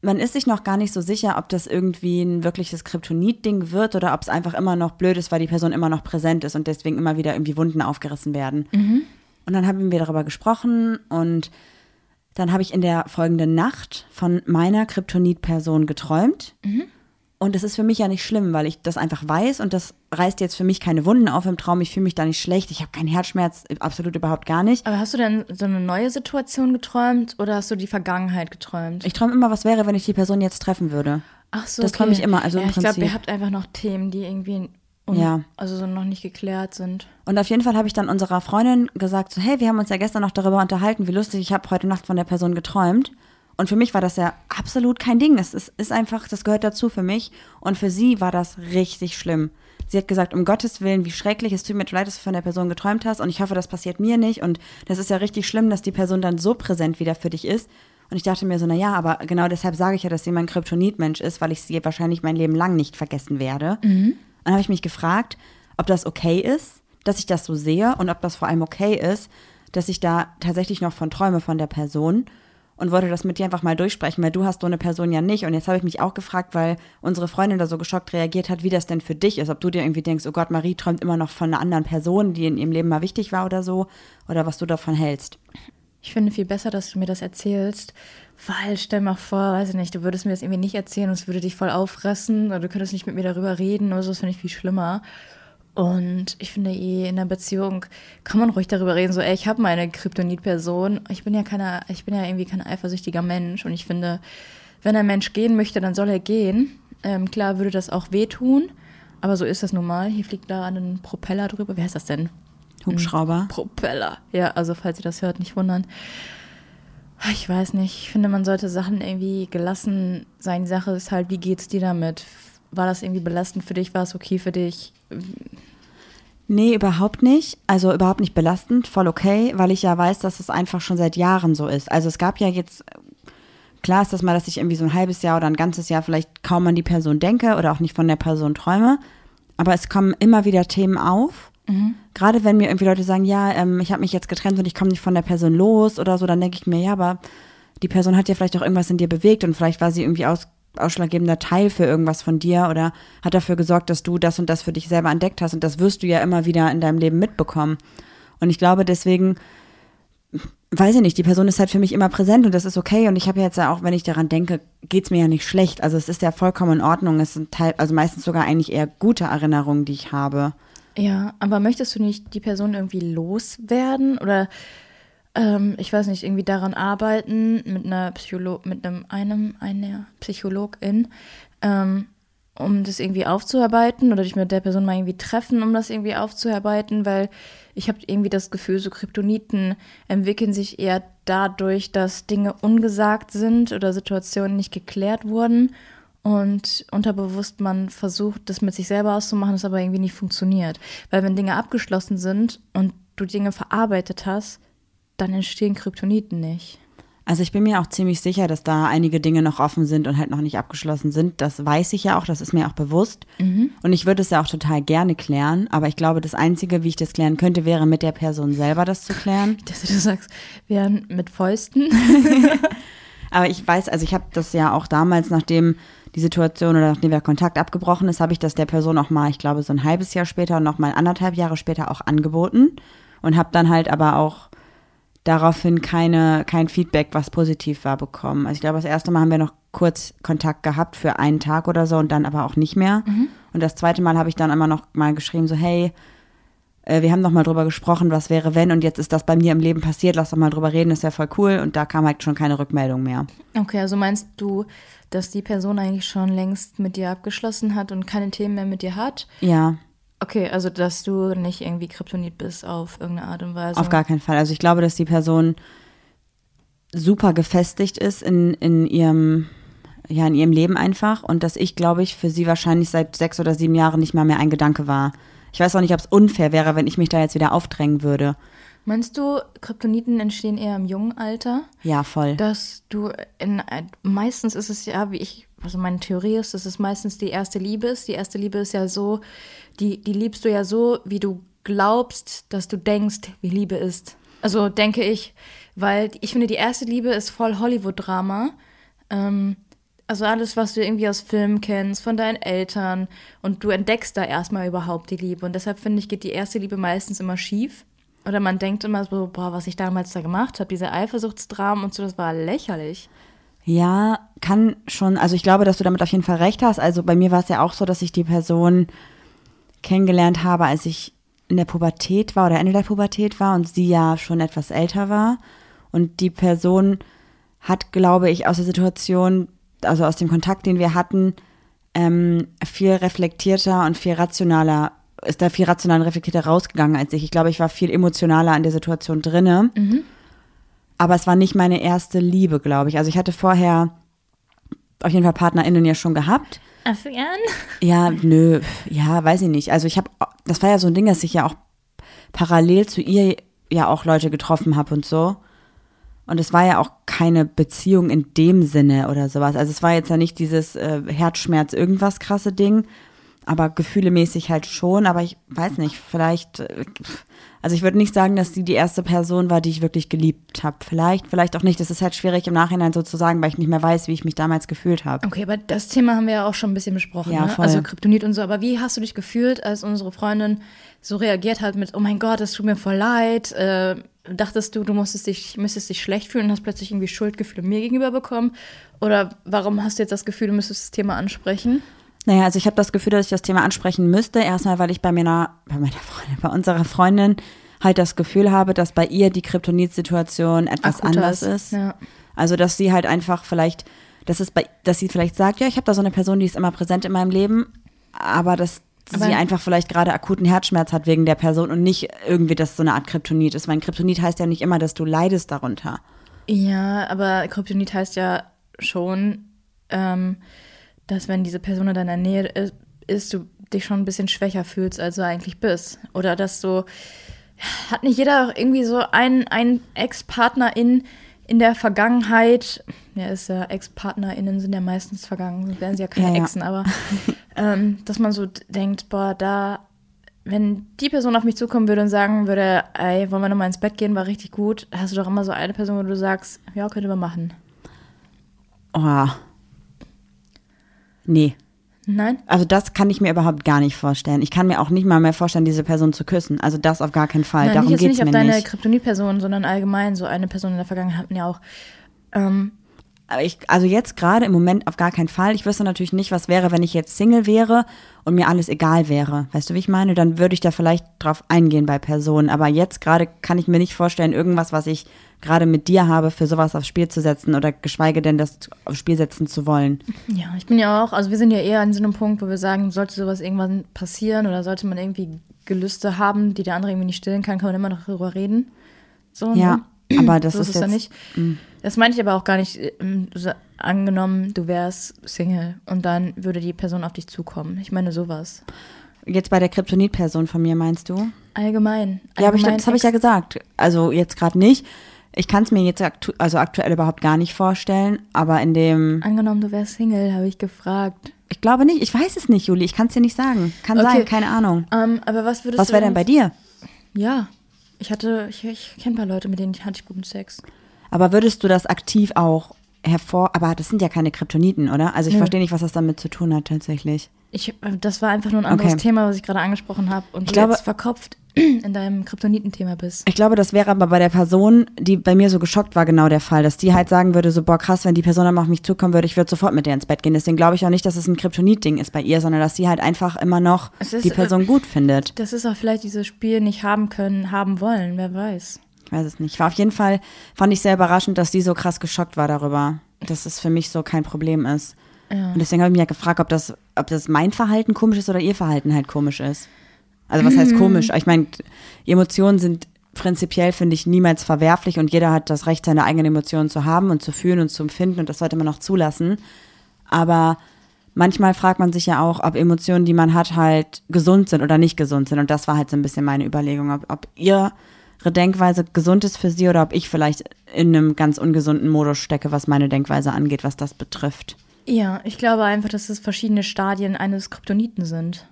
man ist sich noch gar nicht so sicher, ob das irgendwie ein wirkliches Kryptonit-Ding wird oder ob es einfach immer noch blöd ist, weil die Person immer noch präsent ist und deswegen immer wieder irgendwie Wunden aufgerissen werden. Und dann haben wir darüber gesprochen und dann habe ich in der folgenden Nacht von meiner Kryptonit-Person geträumt. Und das ist für mich ja nicht schlimm, weil ich das einfach weiß und das reißt jetzt für mich keine Wunden auf im Traum. Ich fühle mich da nicht schlecht. Ich habe keinen Herzschmerz, absolut überhaupt gar nicht. Aber hast du denn so eine neue Situation geträumt oder hast du die Vergangenheit geträumt? Ich träume immer, was wäre, wenn ich die Person jetzt treffen würde. Ach so, das träume ich immer, also ja, im ich glaube, Prinzip. ihr habt einfach noch Themen, die irgendwie Ja. also so noch nicht geklärt sind. Und auf jeden Fall habe ich dann unserer Freundin gesagt, so, hey, wir haben uns ja gestern noch darüber unterhalten, wie lustig, ich habe heute Nacht von der Person geträumt. Und für mich war das ja absolut kein Ding. Es ist, ist einfach, das gehört dazu für mich. Und für sie war das richtig schlimm. Sie hat gesagt, um Gottes Willen, wie schrecklich, es tut mir leid, dass du von der Person geträumt hast. Und ich hoffe, das passiert mir nicht. Und das ist ja richtig schlimm, dass die Person dann so präsent wieder für dich ist. Und ich dachte mir so, na ja, aber genau deshalb sage ich ja, dass sie mein Kryptonitmensch ist, weil ich sie wahrscheinlich mein Leben lang nicht vergessen werde. Und dann habe ich mich gefragt, ob das okay ist, dass ich das so sehe und ob das vor allem okay ist, dass ich da tatsächlich noch von träume von der Person und wollte das mit dir einfach mal durchsprechen, weil du hast so eine Person ja nicht. Und jetzt habe ich mich auch gefragt, weil unsere Freundin da so geschockt reagiert hat, wie das denn für dich ist. Ob du dir irgendwie denkst, oh Gott, Marie träumt immer noch von einer anderen Person, die in ihrem Leben mal wichtig war oder so, oder was du davon hältst. Ich finde viel besser, dass du mir das erzählst, weil stell mal vor, weiß ich nicht, du würdest mir das irgendwie nicht erzählen und es würde dich voll auffressen oder du könntest nicht mit mir darüber reden oder so, das finde ich viel schlimmer. Und ich finde eh, in einer Beziehung kann man ruhig darüber reden, so, ey, ich habe meine Kryptonit-Person. Ich bin ja keiner, ich bin ja irgendwie kein eifersüchtiger Mensch und ich finde, wenn ein Mensch gehen möchte, dann soll er gehen. Ähm, klar würde das auch wehtun, aber so ist das nun mal. Hier fliegt da ein Propeller drüber. Wie heißt das denn? Hubschrauber. Propeller. Ja, also falls ihr das hört, nicht wundern. Ich weiß nicht. Ich finde, man sollte Sachen irgendwie gelassen sein. Die Sache ist halt, wie geht's dir damit? War das irgendwie belastend für dich? War es okay für dich? Nee, überhaupt nicht. Also überhaupt nicht belastend, voll okay, weil ich ja weiß, dass es einfach schon seit Jahren so ist. Also es gab ja jetzt, klar ist das mal, dass ich irgendwie so ein halbes Jahr oder ein ganzes Jahr vielleicht kaum an die Person denke oder auch nicht von der Person träume. Aber es kommen immer wieder Themen auf. Gerade wenn mir irgendwie Leute sagen, ja, ähm, ich habe mich jetzt getrennt und ich komme nicht von der Person los oder so, dann denke ich mir, ja, aber die Person hat ja vielleicht auch irgendwas in dir bewegt und vielleicht war sie irgendwie aus, ausschlaggebender Teil für irgendwas von dir oder hat dafür gesorgt, dass du das und das für dich selber entdeckt hast und das wirst du ja immer wieder in deinem Leben mitbekommen. Und ich glaube deswegen, weiß ich nicht, die Person ist halt für mich immer präsent und das ist okay und ich habe jetzt ja auch, wenn ich daran denke, geht's mir ja nicht schlecht. Also es ist ja vollkommen in Ordnung. Es sind teil, also meistens sogar eigentlich eher gute Erinnerungen, die ich habe. Ja, aber möchtest du nicht die Person irgendwie loswerden oder ähm, ich weiß nicht, irgendwie daran arbeiten mit einer Psycholo mit einem, einem einer Psychologin, ähm, um das irgendwie aufzuarbeiten oder dich mit der Person mal irgendwie treffen, um das irgendwie aufzuarbeiten, weil ich habe irgendwie das Gefühl, so Kryptoniten entwickeln sich eher dadurch, dass Dinge ungesagt sind oder Situationen nicht geklärt wurden und unterbewusst man versucht, das mit sich selber auszumachen, das aber irgendwie nicht funktioniert. Weil wenn Dinge abgeschlossen sind und du Dinge verarbeitet hast, dann entstehen Kryptoniten nicht. Also ich bin mir auch ziemlich sicher, dass da einige Dinge noch offen sind und halt noch nicht abgeschlossen sind. Das weiß ich ja auch, das ist mir auch bewusst. Und ich würde es ja auch total gerne klären. Aber ich glaube, das Einzige, wie ich das klären könnte, wäre mit der Person selber das zu klären. Dass du sagst, wir haben mit Fäusten. Aber ich weiß, also ich habe das ja auch damals, nachdem die Situation oder nachdem der Kontakt abgebrochen ist, habe ich das der Person auch mal, ich glaube, so ein halbes Jahr später und noch mal anderthalb Jahre später auch angeboten und habe dann halt aber auch daraufhin keine, kein Feedback, was positiv war, bekommen. Also ich glaube, das erste Mal haben wir noch kurz Kontakt gehabt für einen Tag oder so und dann aber auch nicht mehr. Und das zweite Mal habe ich dann immer noch mal geschrieben, so hey, äh, wir haben noch mal drüber gesprochen, was wäre wenn und jetzt ist das bei mir im Leben passiert, lass doch mal drüber reden, ist ja voll cool und da kam halt schon keine Rückmeldung mehr. Okay, also meinst du, dass die Person eigentlich schon längst mit dir abgeschlossen hat und keine Themen mehr mit dir hat? Ja, Okay, also dass du nicht irgendwie Kryptonit bist auf irgendeine Art und Weise. auf gar keinen Fall. Also ich glaube, dass die Person super gefestigt ist in, in ihrem ja, in ihrem Leben einfach und dass ich, glaube ich, für sie wahrscheinlich seit sechs oder sieben Jahren nicht mal mehr ein Gedanke war. Ich weiß auch nicht, ob es unfair wäre, wenn ich mich da jetzt wieder aufdrängen würde. Meinst du, Kryptoniten entstehen eher im jungen Alter? Ja, voll. Dass du in meistens ist es ja, wie ich, also meine Theorie ist, dass es meistens die erste Liebe ist. Die erste Liebe ist ja so, die, die liebst du ja so, wie du glaubst, dass du denkst, wie Liebe ist. Also denke ich, weil ich finde, die erste Liebe ist voll Hollywood-Drama. Ähm, also alles, was du irgendwie aus Filmen kennst, von deinen Eltern und du entdeckst da erstmal überhaupt die Liebe. Und deshalb finde ich, geht die erste Liebe meistens immer schief. Oder man denkt immer so, boah, was ich damals da gemacht habe, diese Eifersuchtsdramen und so, das war lächerlich. Ja, kann schon, also ich glaube, dass du damit auf jeden Fall recht hast. Also bei mir war es ja auch so, dass ich die Person kennengelernt habe, als ich in der Pubertät war oder Ende der Pubertät war und sie ja schon etwas älter war. Und die Person hat, glaube ich, aus der Situation, also aus dem Kontakt, den wir hatten, ähm, viel reflektierter und viel rationaler, ist da viel rational reflektierter rausgegangen als ich. Ich glaube, ich war viel emotionaler an der Situation drinne. Aber es war nicht meine erste Liebe, glaube ich. Also ich hatte vorher auf jeden Fall PartnerInnen ja schon gehabt. Afghan? Ja, nö, ja, weiß ich nicht. Also ich habe, das war ja so ein Ding, dass ich ja auch parallel zu ihr ja auch Leute getroffen habe und so. Und es war ja auch keine Beziehung in dem Sinne oder sowas. Also es war jetzt ja nicht dieses äh, Herzschmerz irgendwas krasse Ding, aber gefühlemäßig halt schon. Aber ich weiß nicht, vielleicht, äh, also ich würde nicht sagen, dass sie die erste Person war, die ich wirklich geliebt habe. Vielleicht, vielleicht auch nicht. Das ist halt schwierig im Nachhinein so zu sagen, weil ich nicht mehr weiß, wie ich mich damals gefühlt habe. Okay, aber das Thema haben wir ja auch schon ein bisschen besprochen. Ja, ne? Also Kryptonit und so. Aber wie hast du dich gefühlt, als unsere Freundin so reagiert hat mit, oh mein Gott, es tut mir voll leid. Äh, dachtest du, du musstest dich, müsstest dich schlecht fühlen und hast plötzlich irgendwie Schuldgefühle mir gegenüber bekommen? Oder warum hast du jetzt das Gefühl, du müsstest das Thema ansprechen? Naja, also ich habe das Gefühl, dass ich das Thema ansprechen müsste. Erstmal, weil ich bei meiner, bei meiner Freundin, bei unserer Freundin halt das Gefühl habe, dass bei ihr die Kryptonit-Situation etwas Akuter anders ist. Ja. Also, dass sie halt einfach vielleicht, dass es bei, dass sie vielleicht sagt, ja, ich habe da so eine Person, die ist immer präsent in meinem Leben, aber dass Aber- sie einfach vielleicht gerade akuten Herzschmerz hat wegen der Person und nicht irgendwie, dass so eine Art Kryptonit ist. Weil Kryptonit heißt ja nicht immer, dass du leidest darunter. Ja, aber Kryptonit heißt ja schon, ähm, dass wenn diese Person in deiner Nähe ist, du dich schon ein bisschen schwächer fühlst, als du eigentlich bist. Oder dass du, hat nicht jeder irgendwie so einen, einen Ex-Partner in, in der Vergangenheit, ja, ist ja Ex-PartnerInnen sind ja meistens vergangen, wären sie ja keine Ja, ja. Exen, aber ähm, dass man so denkt, boah, da, wenn die Person auf mich zukommen würde und sagen würde, ey, wollen wir nochmal ins Bett gehen, war richtig gut, hast du doch immer so eine Person, wo du sagst, ja, könnte man machen. Oh. Nee. Nein? Also das kann ich mir überhaupt gar nicht vorstellen. Ich kann mir auch nicht mal mehr vorstellen, diese Person zu küssen. Also das auf gar keinen Fall. Nein, Darum nicht, jetzt geht's nicht auf mir deine nicht. Kryptonit-Person, sondern allgemein so eine Person in der Vergangenheit hatten ja auch. Ähm, Aber ich, also jetzt gerade im Moment auf gar keinen Fall. Ich wüsste natürlich nicht, was wäre, wenn ich jetzt Single wäre und mir alles egal wäre. Weißt du, wie ich meine? Dann würde ich da vielleicht drauf eingehen bei Personen. Aber jetzt gerade kann ich mir nicht vorstellen, irgendwas, was ich gerade mit dir habe, für sowas aufs Spiel zu setzen oder geschweige denn das aufs Spiel setzen zu wollen. ja, ich bin ja auch, also wir sind ja eher an so einem Punkt, wo wir sagen, sollte sowas irgendwann passieren oder sollte man irgendwie Gelüste haben, die der andere irgendwie nicht stillen kann, kann man immer noch darüber reden. So, Ja, ne? aber das so ist ja jetzt- mm. nicht. Das meinte ich aber auch gar nicht. ähm, so- Angenommen, du wärst Single und dann würde die Person auf dich zukommen. Ich meine sowas. Jetzt bei der Kryptonit-Person von mir meinst du? Allgemein. Ja, aber ich, Allgemein das habe ich ja gesagt. Also jetzt gerade nicht. Ich kann es mir jetzt aktu also aktuell überhaupt gar nicht vorstellen, aber in dem, Angenommen, du wärst Single, habe ich gefragt. ich glaube nicht, ich weiß es nicht, Juli, ich kann es dir nicht sagen. Kann Okay. sein, keine Ahnung. Ähm, aber was würdest Was wäre denn bei dir? Ja. Ich hatte, ich, ich kenne ein paar Leute, mit denen hatte ich guten Sex. Aber würdest du das aktiv auch hervor, aber das sind ja keine Kryptoniten, oder? Also ich Nö. verstehe nicht, was das damit zu tun hat tatsächlich. Ich, das war einfach nur ein anderes Okay. Thema, was ich gerade angesprochen habe. Und Ich du glaube- jetzt verkopft in deinem Kryptonitenthema bist. Ich glaube, das wäre aber bei der Person, die bei mir so geschockt war, genau der Fall, dass die halt sagen würde, so, boah, krass, wenn die Person dann auf mich zukommen würde, ich würde sofort mit der ins Bett gehen. Deswegen glaube ich auch nicht, dass es ein Kryptonit-Ding ist bei ihr, sondern dass sie halt einfach immer noch ist, die Person äh, gut findet. Das ist auch vielleicht dieses Spiel nicht haben können, haben wollen, wer weiß. Ich weiß es nicht. War auf jeden Fall, fand ich sehr überraschend, dass die so krass geschockt war darüber, dass es für mich so kein Problem ist. Ja. Und deswegen habe ich mich ja gefragt, ob das, ob das mein Verhalten komisch ist oder ihr Verhalten halt komisch ist. Also was heißt komisch? Ich meine, Emotionen sind prinzipiell, finde ich, niemals verwerflich und jeder hat das Recht, seine eigenen Emotionen zu haben und zu fühlen und zu empfinden und das sollte man auch zulassen. Aber manchmal fragt man sich ja auch, ob Emotionen, die man hat, halt gesund sind oder nicht gesund sind. Und das war halt so ein bisschen meine Überlegung, ob, ob ihre Denkweise gesund ist für sie oder ob ich vielleicht in einem ganz ungesunden Modus stecke, was meine Denkweise angeht, was das betrifft. Ja, ich glaube einfach, dass es verschiedene Stadien eines Kryptoniten sind.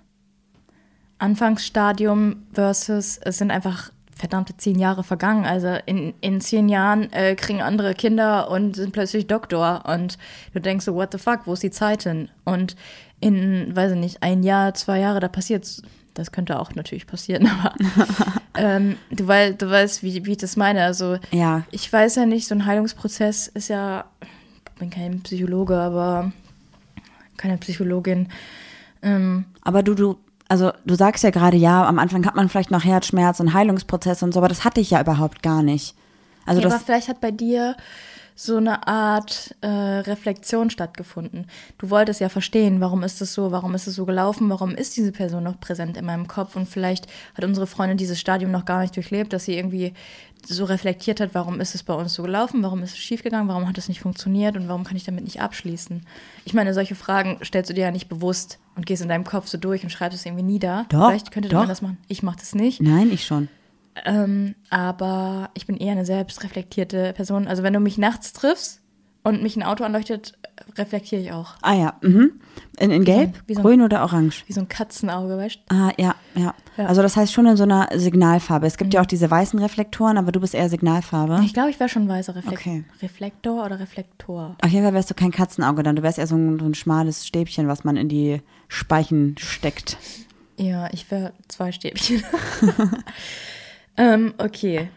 Anfangsstadium versus es sind einfach verdammte zehn Jahre vergangen. Also in, in zehn Jahren äh, kriegen andere Kinder und sind plötzlich Doktor und du denkst so, what the fuck, wo ist die Zeit hin? Und in, weiß ich nicht, ein Jahr, zwei Jahre, da passiert's. Das könnte auch natürlich passieren, aber ähm, du, wei du weißt, wie, wie ich das meine. Also Ja. ich weiß ja nicht, so ein Heilungsprozess ist ja bin kein Psychologe, aber keine Psychologin. Ähm, Aber du, du, also du sagst ja gerade, ja, am Anfang hat man vielleicht noch Herzschmerz und Heilungsprozess und so, aber das hatte ich ja überhaupt gar nicht. Also ja, aber vielleicht hat bei dir so eine Art äh, Reflexion stattgefunden. Du wolltest ja verstehen, warum ist es so, warum ist es so gelaufen, warum ist diese Person noch präsent in meinem Kopf und vielleicht hat unsere Freundin dieses Stadium noch gar nicht durchlebt, dass sie irgendwie so reflektiert hat, warum ist es bei uns so gelaufen, warum ist es schiefgegangen, warum hat es nicht funktioniert und warum kann ich damit nicht abschließen. Ich meine, solche Fragen stellst du dir ja nicht bewusst und gehst in deinem Kopf so durch und schreibst es irgendwie nieder. Doch, Vielleicht könnte doch. man das machen. Ich mache das nicht. nein, ich schon. Ähm, aber ich bin eher eine selbstreflektierte Person. Also wenn du mich nachts triffst und mich ein Auto anleuchtet, reflektiere ich auch. Ah ja, mhm. In, in gelb, wie so ein- grün oder orange? Wie so ein Katzenauge, weißt du? Ah, ja, ja, Ja. Also das heißt schon in so einer Signalfarbe. Es gibt ja auch diese weißen Reflektoren, aber du bist eher Signalfarbe. Ich glaube, ich wäre schon weißer Reflek Okay. Reflektor oder Reflektor. Auf jeden Fall wärst du kein Katzenauge dann. Du wärst eher so ein, so ein schmales Stäbchen, was man in die Speichen steckt. Ja, ich wäre zwei Stäbchen. ähm, okay.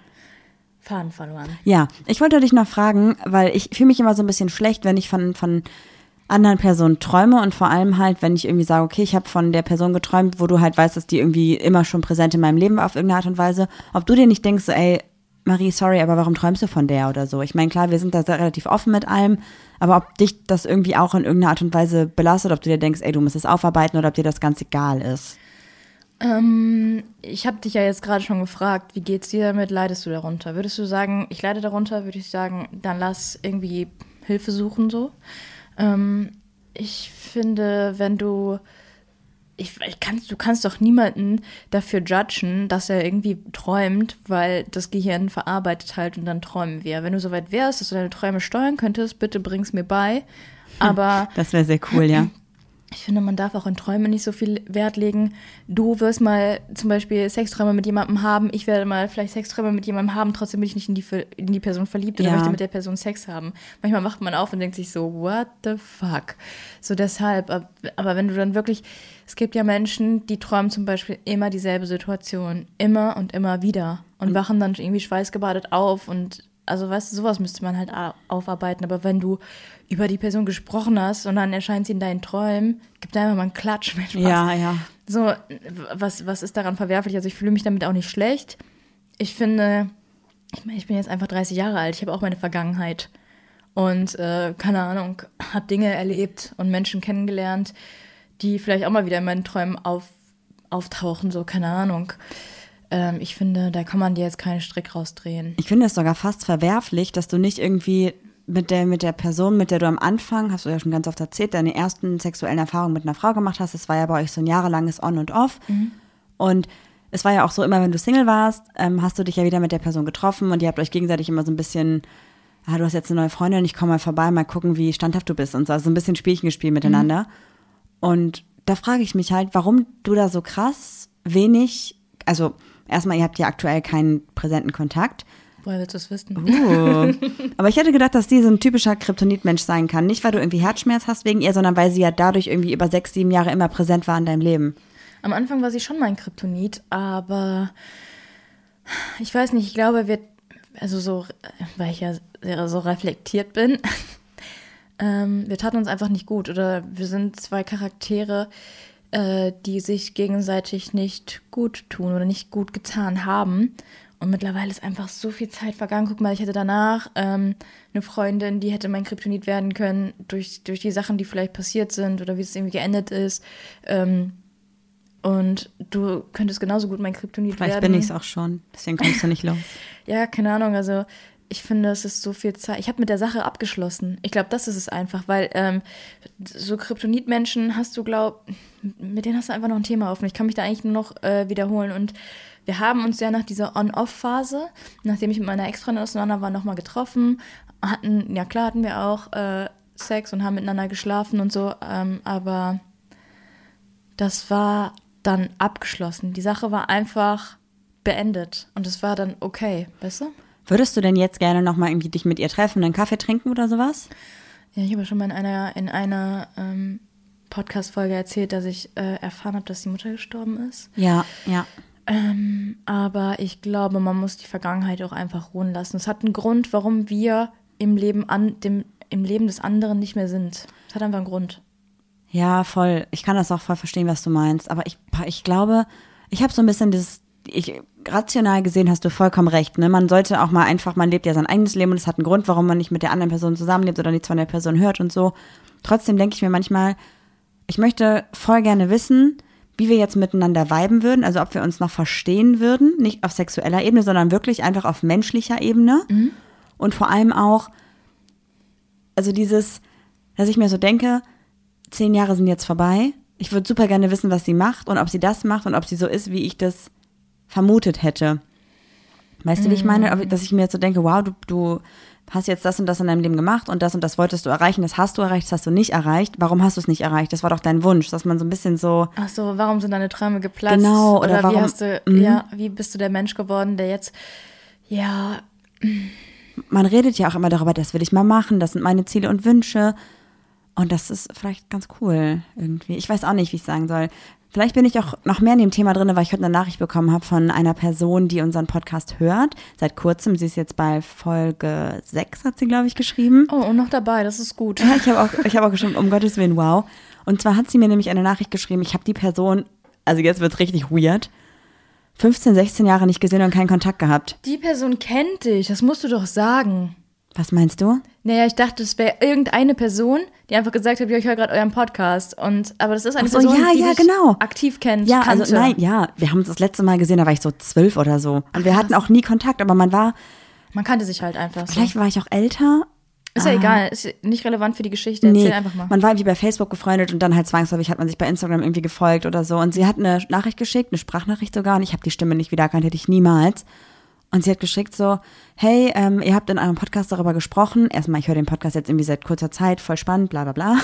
Faden verloren. Ja, ich wollte dich noch fragen, weil ich fühle mich immer so ein bisschen schlecht, wenn ich von, von anderen Personen träume und vor allem halt, wenn ich irgendwie sage, okay, ich habe von der Person geträumt, wo du halt weißt, dass die irgendwie immer schon präsent in meinem Leben war auf irgendeine Art und Weise, ob du dir nicht denkst, so, ey, Marie, sorry, aber warum träumst du von der oder so? Ich meine, klar, wir sind da relativ offen mit allem, aber ob dich das irgendwie auch in irgendeiner Art und Weise belastet, ob du dir denkst, ey, du musst es aufarbeiten oder ob dir das ganz egal ist. Ähm, ich habe dich ja jetzt gerade schon gefragt, wie geht's dir damit? Leidest du darunter? Würdest du sagen, ich leide darunter? Würde ich sagen, dann lass irgendwie Hilfe suchen so. Ähm, ich finde, wenn du ich, ich kannst, du kannst doch niemanden dafür judgen, dass er irgendwie träumt, weil das Gehirn verarbeitet halt und dann träumen wir. Wenn du soweit wärst, dass du deine Träume steuern könntest, bitte bring's mir bei. Aber Das wäre sehr cool, ja. Ich finde, man darf auch in Träume nicht so viel Wert legen. Du wirst mal zum Beispiel Sexträume mit jemandem haben, ich werde mal vielleicht Sexträume mit jemandem haben, trotzdem bin ich nicht in die, in die Person verliebt oder Ja. möchte mit der Person Sex haben. Manchmal wacht man auf und denkt sich so, what the fuck? So deshalb, ab- aber wenn du dann wirklich, es gibt ja Menschen, die träumen zum Beispiel immer dieselbe Situation, immer und immer wieder und wachen dann irgendwie schweißgebadet auf und also weißt du, sowas müsste man halt aufarbeiten. Aber wenn du über die Person gesprochen hast und dann erscheint sie in deinen Träumen, gib da einfach mal einen Klatsch. Mensch, was? Ja, ja. So, was, was ist daran verwerflich? Also ich fühle mich damit auch nicht schlecht. Ich finde, ich meine, ich bin jetzt einfach 30 Jahre alt. Ich habe auch meine Vergangenheit. Und äh, keine Ahnung, habe Dinge erlebt und Menschen kennengelernt, die vielleicht auch mal wieder in meinen Träumen auf, auftauchen. So, keine Ahnung. Ähm, ich finde, da kann man dir jetzt keinen Strick rausdrehen. Ich finde es sogar fast verwerflich, dass du nicht irgendwie mit der, mit der Person, mit der du am Anfang, hast du ja schon ganz oft erzählt, deine ersten sexuellen Erfahrungen mit einer Frau gemacht hast. Es war ja bei euch so ein jahrelanges On und Off. Und es war ja auch so, immer wenn du Single warst, ähm, hast du dich ja wieder mit der Person getroffen und ihr habt euch gegenseitig immer so ein bisschen, ah, du hast jetzt eine neue Freundin, ich komme mal vorbei, mal gucken, wie standhaft du bist und so. Also so ein bisschen Spielchen gespielt miteinander. Und da frage ich mich halt, warum du da so krass wenig, also erstmal, ihr habt ja aktuell keinen präsenten Kontakt. Woher willst du es wissen? Uh. Aber ich hätte gedacht, dass die so ein typischer Kryptonit-Mensch sein kann. Nicht, weil du irgendwie Herzschmerz hast wegen ihr, sondern weil sie ja dadurch irgendwie über sechs, sieben Jahre immer präsent war in deinem Leben. Am Anfang war sie schon mein Kryptonit, aber ich weiß nicht, ich glaube, wir, also so, weil ich ja sehr so reflektiert bin, ähm, wir taten uns einfach nicht gut oder wir sind zwei Charaktere, äh, die sich gegenseitig nicht gut tun oder nicht gut getan haben. Und mittlerweile ist einfach so viel Zeit vergangen. Guck mal, ich hatte danach ähm, eine Freundin, die hätte mein Kryptonit werden können durch, durch die Sachen, die vielleicht passiert sind oder wie es irgendwie geendet ist. Ähm, und du könntest genauso gut mein Kryptonit Vielleicht werden. bin ich es auch schon, deswegen kommst du nicht los. Ja, keine Ahnung. Also ich finde, es ist so viel Zeit. Ich habe mit der Sache abgeschlossen. Ich glaube, das ist es einfach, weil ähm, so Kryptonit-Menschen hast du, glaub, mit denen hast du einfach noch ein Thema offen. Ich kann mich da eigentlich nur noch äh, wiederholen. Und wir haben uns ja nach dieser On-Off-Phase, nachdem ich mit meiner Ex-Freundin auseinander war, nochmal getroffen. Hatten, ja klar, hatten wir auch äh, Sex und haben miteinander geschlafen und so. Ähm, aber das war dann abgeschlossen. Die Sache war einfach beendet und es war dann okay, weißt du? Würdest du denn jetzt gerne nochmal irgendwie dich mit ihr treffen, einen Kaffee trinken oder sowas? Ja, ich habe schon mal in einer, in einer ähm, Podcast-Folge erzählt, dass ich äh, erfahren habe, dass die Mutter gestorben ist. Ja, ja. Ähm, aber ich glaube, man muss die Vergangenheit auch einfach ruhen lassen. Es hat einen Grund, warum wir im Leben an dem im Leben des anderen nicht mehr sind. Das hat einfach einen Grund. Ja, voll. Ich kann das auch voll verstehen, was du meinst. Aber ich, ich glaube, ich habe so ein bisschen dieses, ich, rational gesehen hast du vollkommen recht. Ne? Man sollte auch mal einfach, man lebt ja sein eigenes Leben und es hat einen Grund, warum man nicht mit der anderen Person zusammenlebt oder nichts von der Person hört und so. Trotzdem denke ich mir manchmal, ich möchte voll gerne wissen, wie wir jetzt miteinander viben würden, also ob wir uns noch verstehen würden, nicht auf sexueller Ebene, sondern wirklich einfach auf menschlicher Ebene. Mhm. Und vor allem auch, also dieses, dass ich mir so denke, zehn Jahre sind jetzt vorbei. Ich würde super gerne wissen, was sie macht und ob sie das macht und ob sie so ist, wie ich das vermutet hätte. Weißt du, wie ich meine? Ob- Dass ich mir jetzt so denke, wow, du, du hast jetzt das und das in deinem Leben gemacht und das und das wolltest du erreichen, das hast du erreicht, das hast du nicht erreicht. Warum hast du es nicht erreicht? Das war doch dein Wunsch, dass man so ein bisschen so, Ach so, warum sind deine Träume geplatzt? Genau, oder oder, wie warum- hast du, Mhm. ja, wie bist du der Mensch geworden, der jetzt, ja, man redet ja auch immer darüber, das will ich mal machen, das sind meine Ziele und Wünsche. Und das ist vielleicht ganz cool irgendwie. Ich weiß auch nicht, wie ich sagen soll. Vielleicht bin ich auch noch mehr in dem Thema drin, weil ich heute eine Nachricht bekommen habe von einer Person, die unseren Podcast hört. Seit kurzem. Sie ist jetzt bei Folge 6, hat sie, glaube ich, geschrieben. oh, und noch dabei, das ist gut. Ja, ich habe auch, ich hab auch geschrieben, um Gottes Willen, wow. Und zwar hat sie mir nämlich eine Nachricht geschrieben, ich habe die Person, also jetzt wird es richtig weird, 15, 16 Jahre nicht gesehen und keinen Kontakt gehabt. Die Person kennt dich, das musst du doch sagen. Was meinst du? Naja, ich dachte, es wäre irgendeine Person, die einfach gesagt hat, ja, ich höre gerade euren Podcast. Und, aber das ist eine Ach so, Person, ja, die ja, genau. aktiv kennt. Ja, kannte. also nein, ja, wir haben uns das letzte Mal gesehen, da war ich so zwölf oder so. Und wir hatten auch nie Kontakt, aber man war, Man kannte sich halt einfach so. vielleicht war ich auch älter. Ist ja egal, ist nicht relevant für die Geschichte. Erzähl Nee, einfach mal. man war irgendwie bei Facebook befreundet und dann halt zwangsläufig hat man sich bei Instagram irgendwie gefolgt oder so. Und sie hat eine Nachricht geschickt, eine Sprachnachricht sogar, und ich habe die Stimme nicht wiedererkannt, hätte ich niemals. Und sie hat geschickt so, hey, ähm, ihr habt in eurem Podcast darüber gesprochen. Erstmal, ich höre den Podcast jetzt irgendwie seit kurzer Zeit, voll spannend, bla bla bla.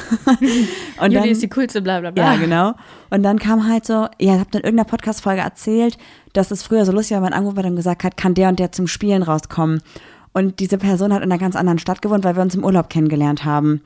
und Juli ist die coolste, bla bla bla. Ja, genau. Und dann kam halt so, ihr habt in irgendeiner Podcast-Folge erzählt, dass es früher so lustig war, wenn man angerufen hat und gesagt hat, kann der und der zum Spielen rauskommen. Und diese Person hat in einer ganz anderen Stadt gewohnt, weil wir uns im Urlaub kennengelernt haben.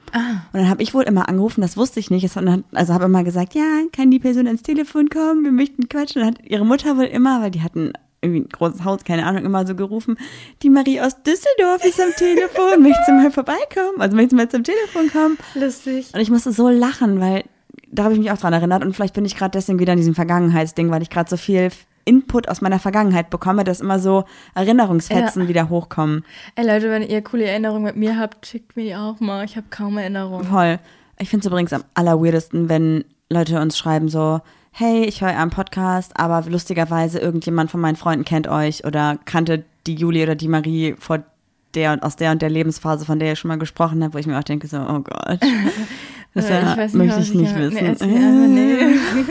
Und dann habe ich wohl immer angerufen, das wusste ich nicht. Also habe immer gesagt, ja, kann die Person ans Telefon kommen, wir möchten quatschen. Und dann hat ihre Mutter wohl immer, weil die hatten irgendwie ein großes Haus, keine Ahnung, immer so gerufen, die Marie aus Düsseldorf ist am Telefon, möchtest du mal vorbeikommen? Also möchtest du mal zum Telefon kommen? Lustig. Und ich musste so lachen, weil da habe ich mich auch dran erinnert und vielleicht bin ich gerade deswegen wieder in diesem Vergangenheitsding, weil ich gerade so viel Input aus meiner Vergangenheit bekomme, dass immer so Erinnerungsfetzen Ja. wieder hochkommen. Ey Leute, wenn ihr coole Erinnerungen mit mir habt, schickt mir die auch mal. Ich habe kaum Erinnerungen. Voll. Ich finde es übrigens am allerweirdesten, wenn Leute uns schreiben so, hey, ich höre euren Podcast, aber lustigerweise irgendjemand von meinen Freunden kennt euch oder kannte die Juli oder die Marie vor der und aus der und der Lebensphase, von der ihr schon mal gesprochen habt, wo ich mir auch denke so, oh Gott. Das ja, möchte was ich nicht kann- wissen. Nee.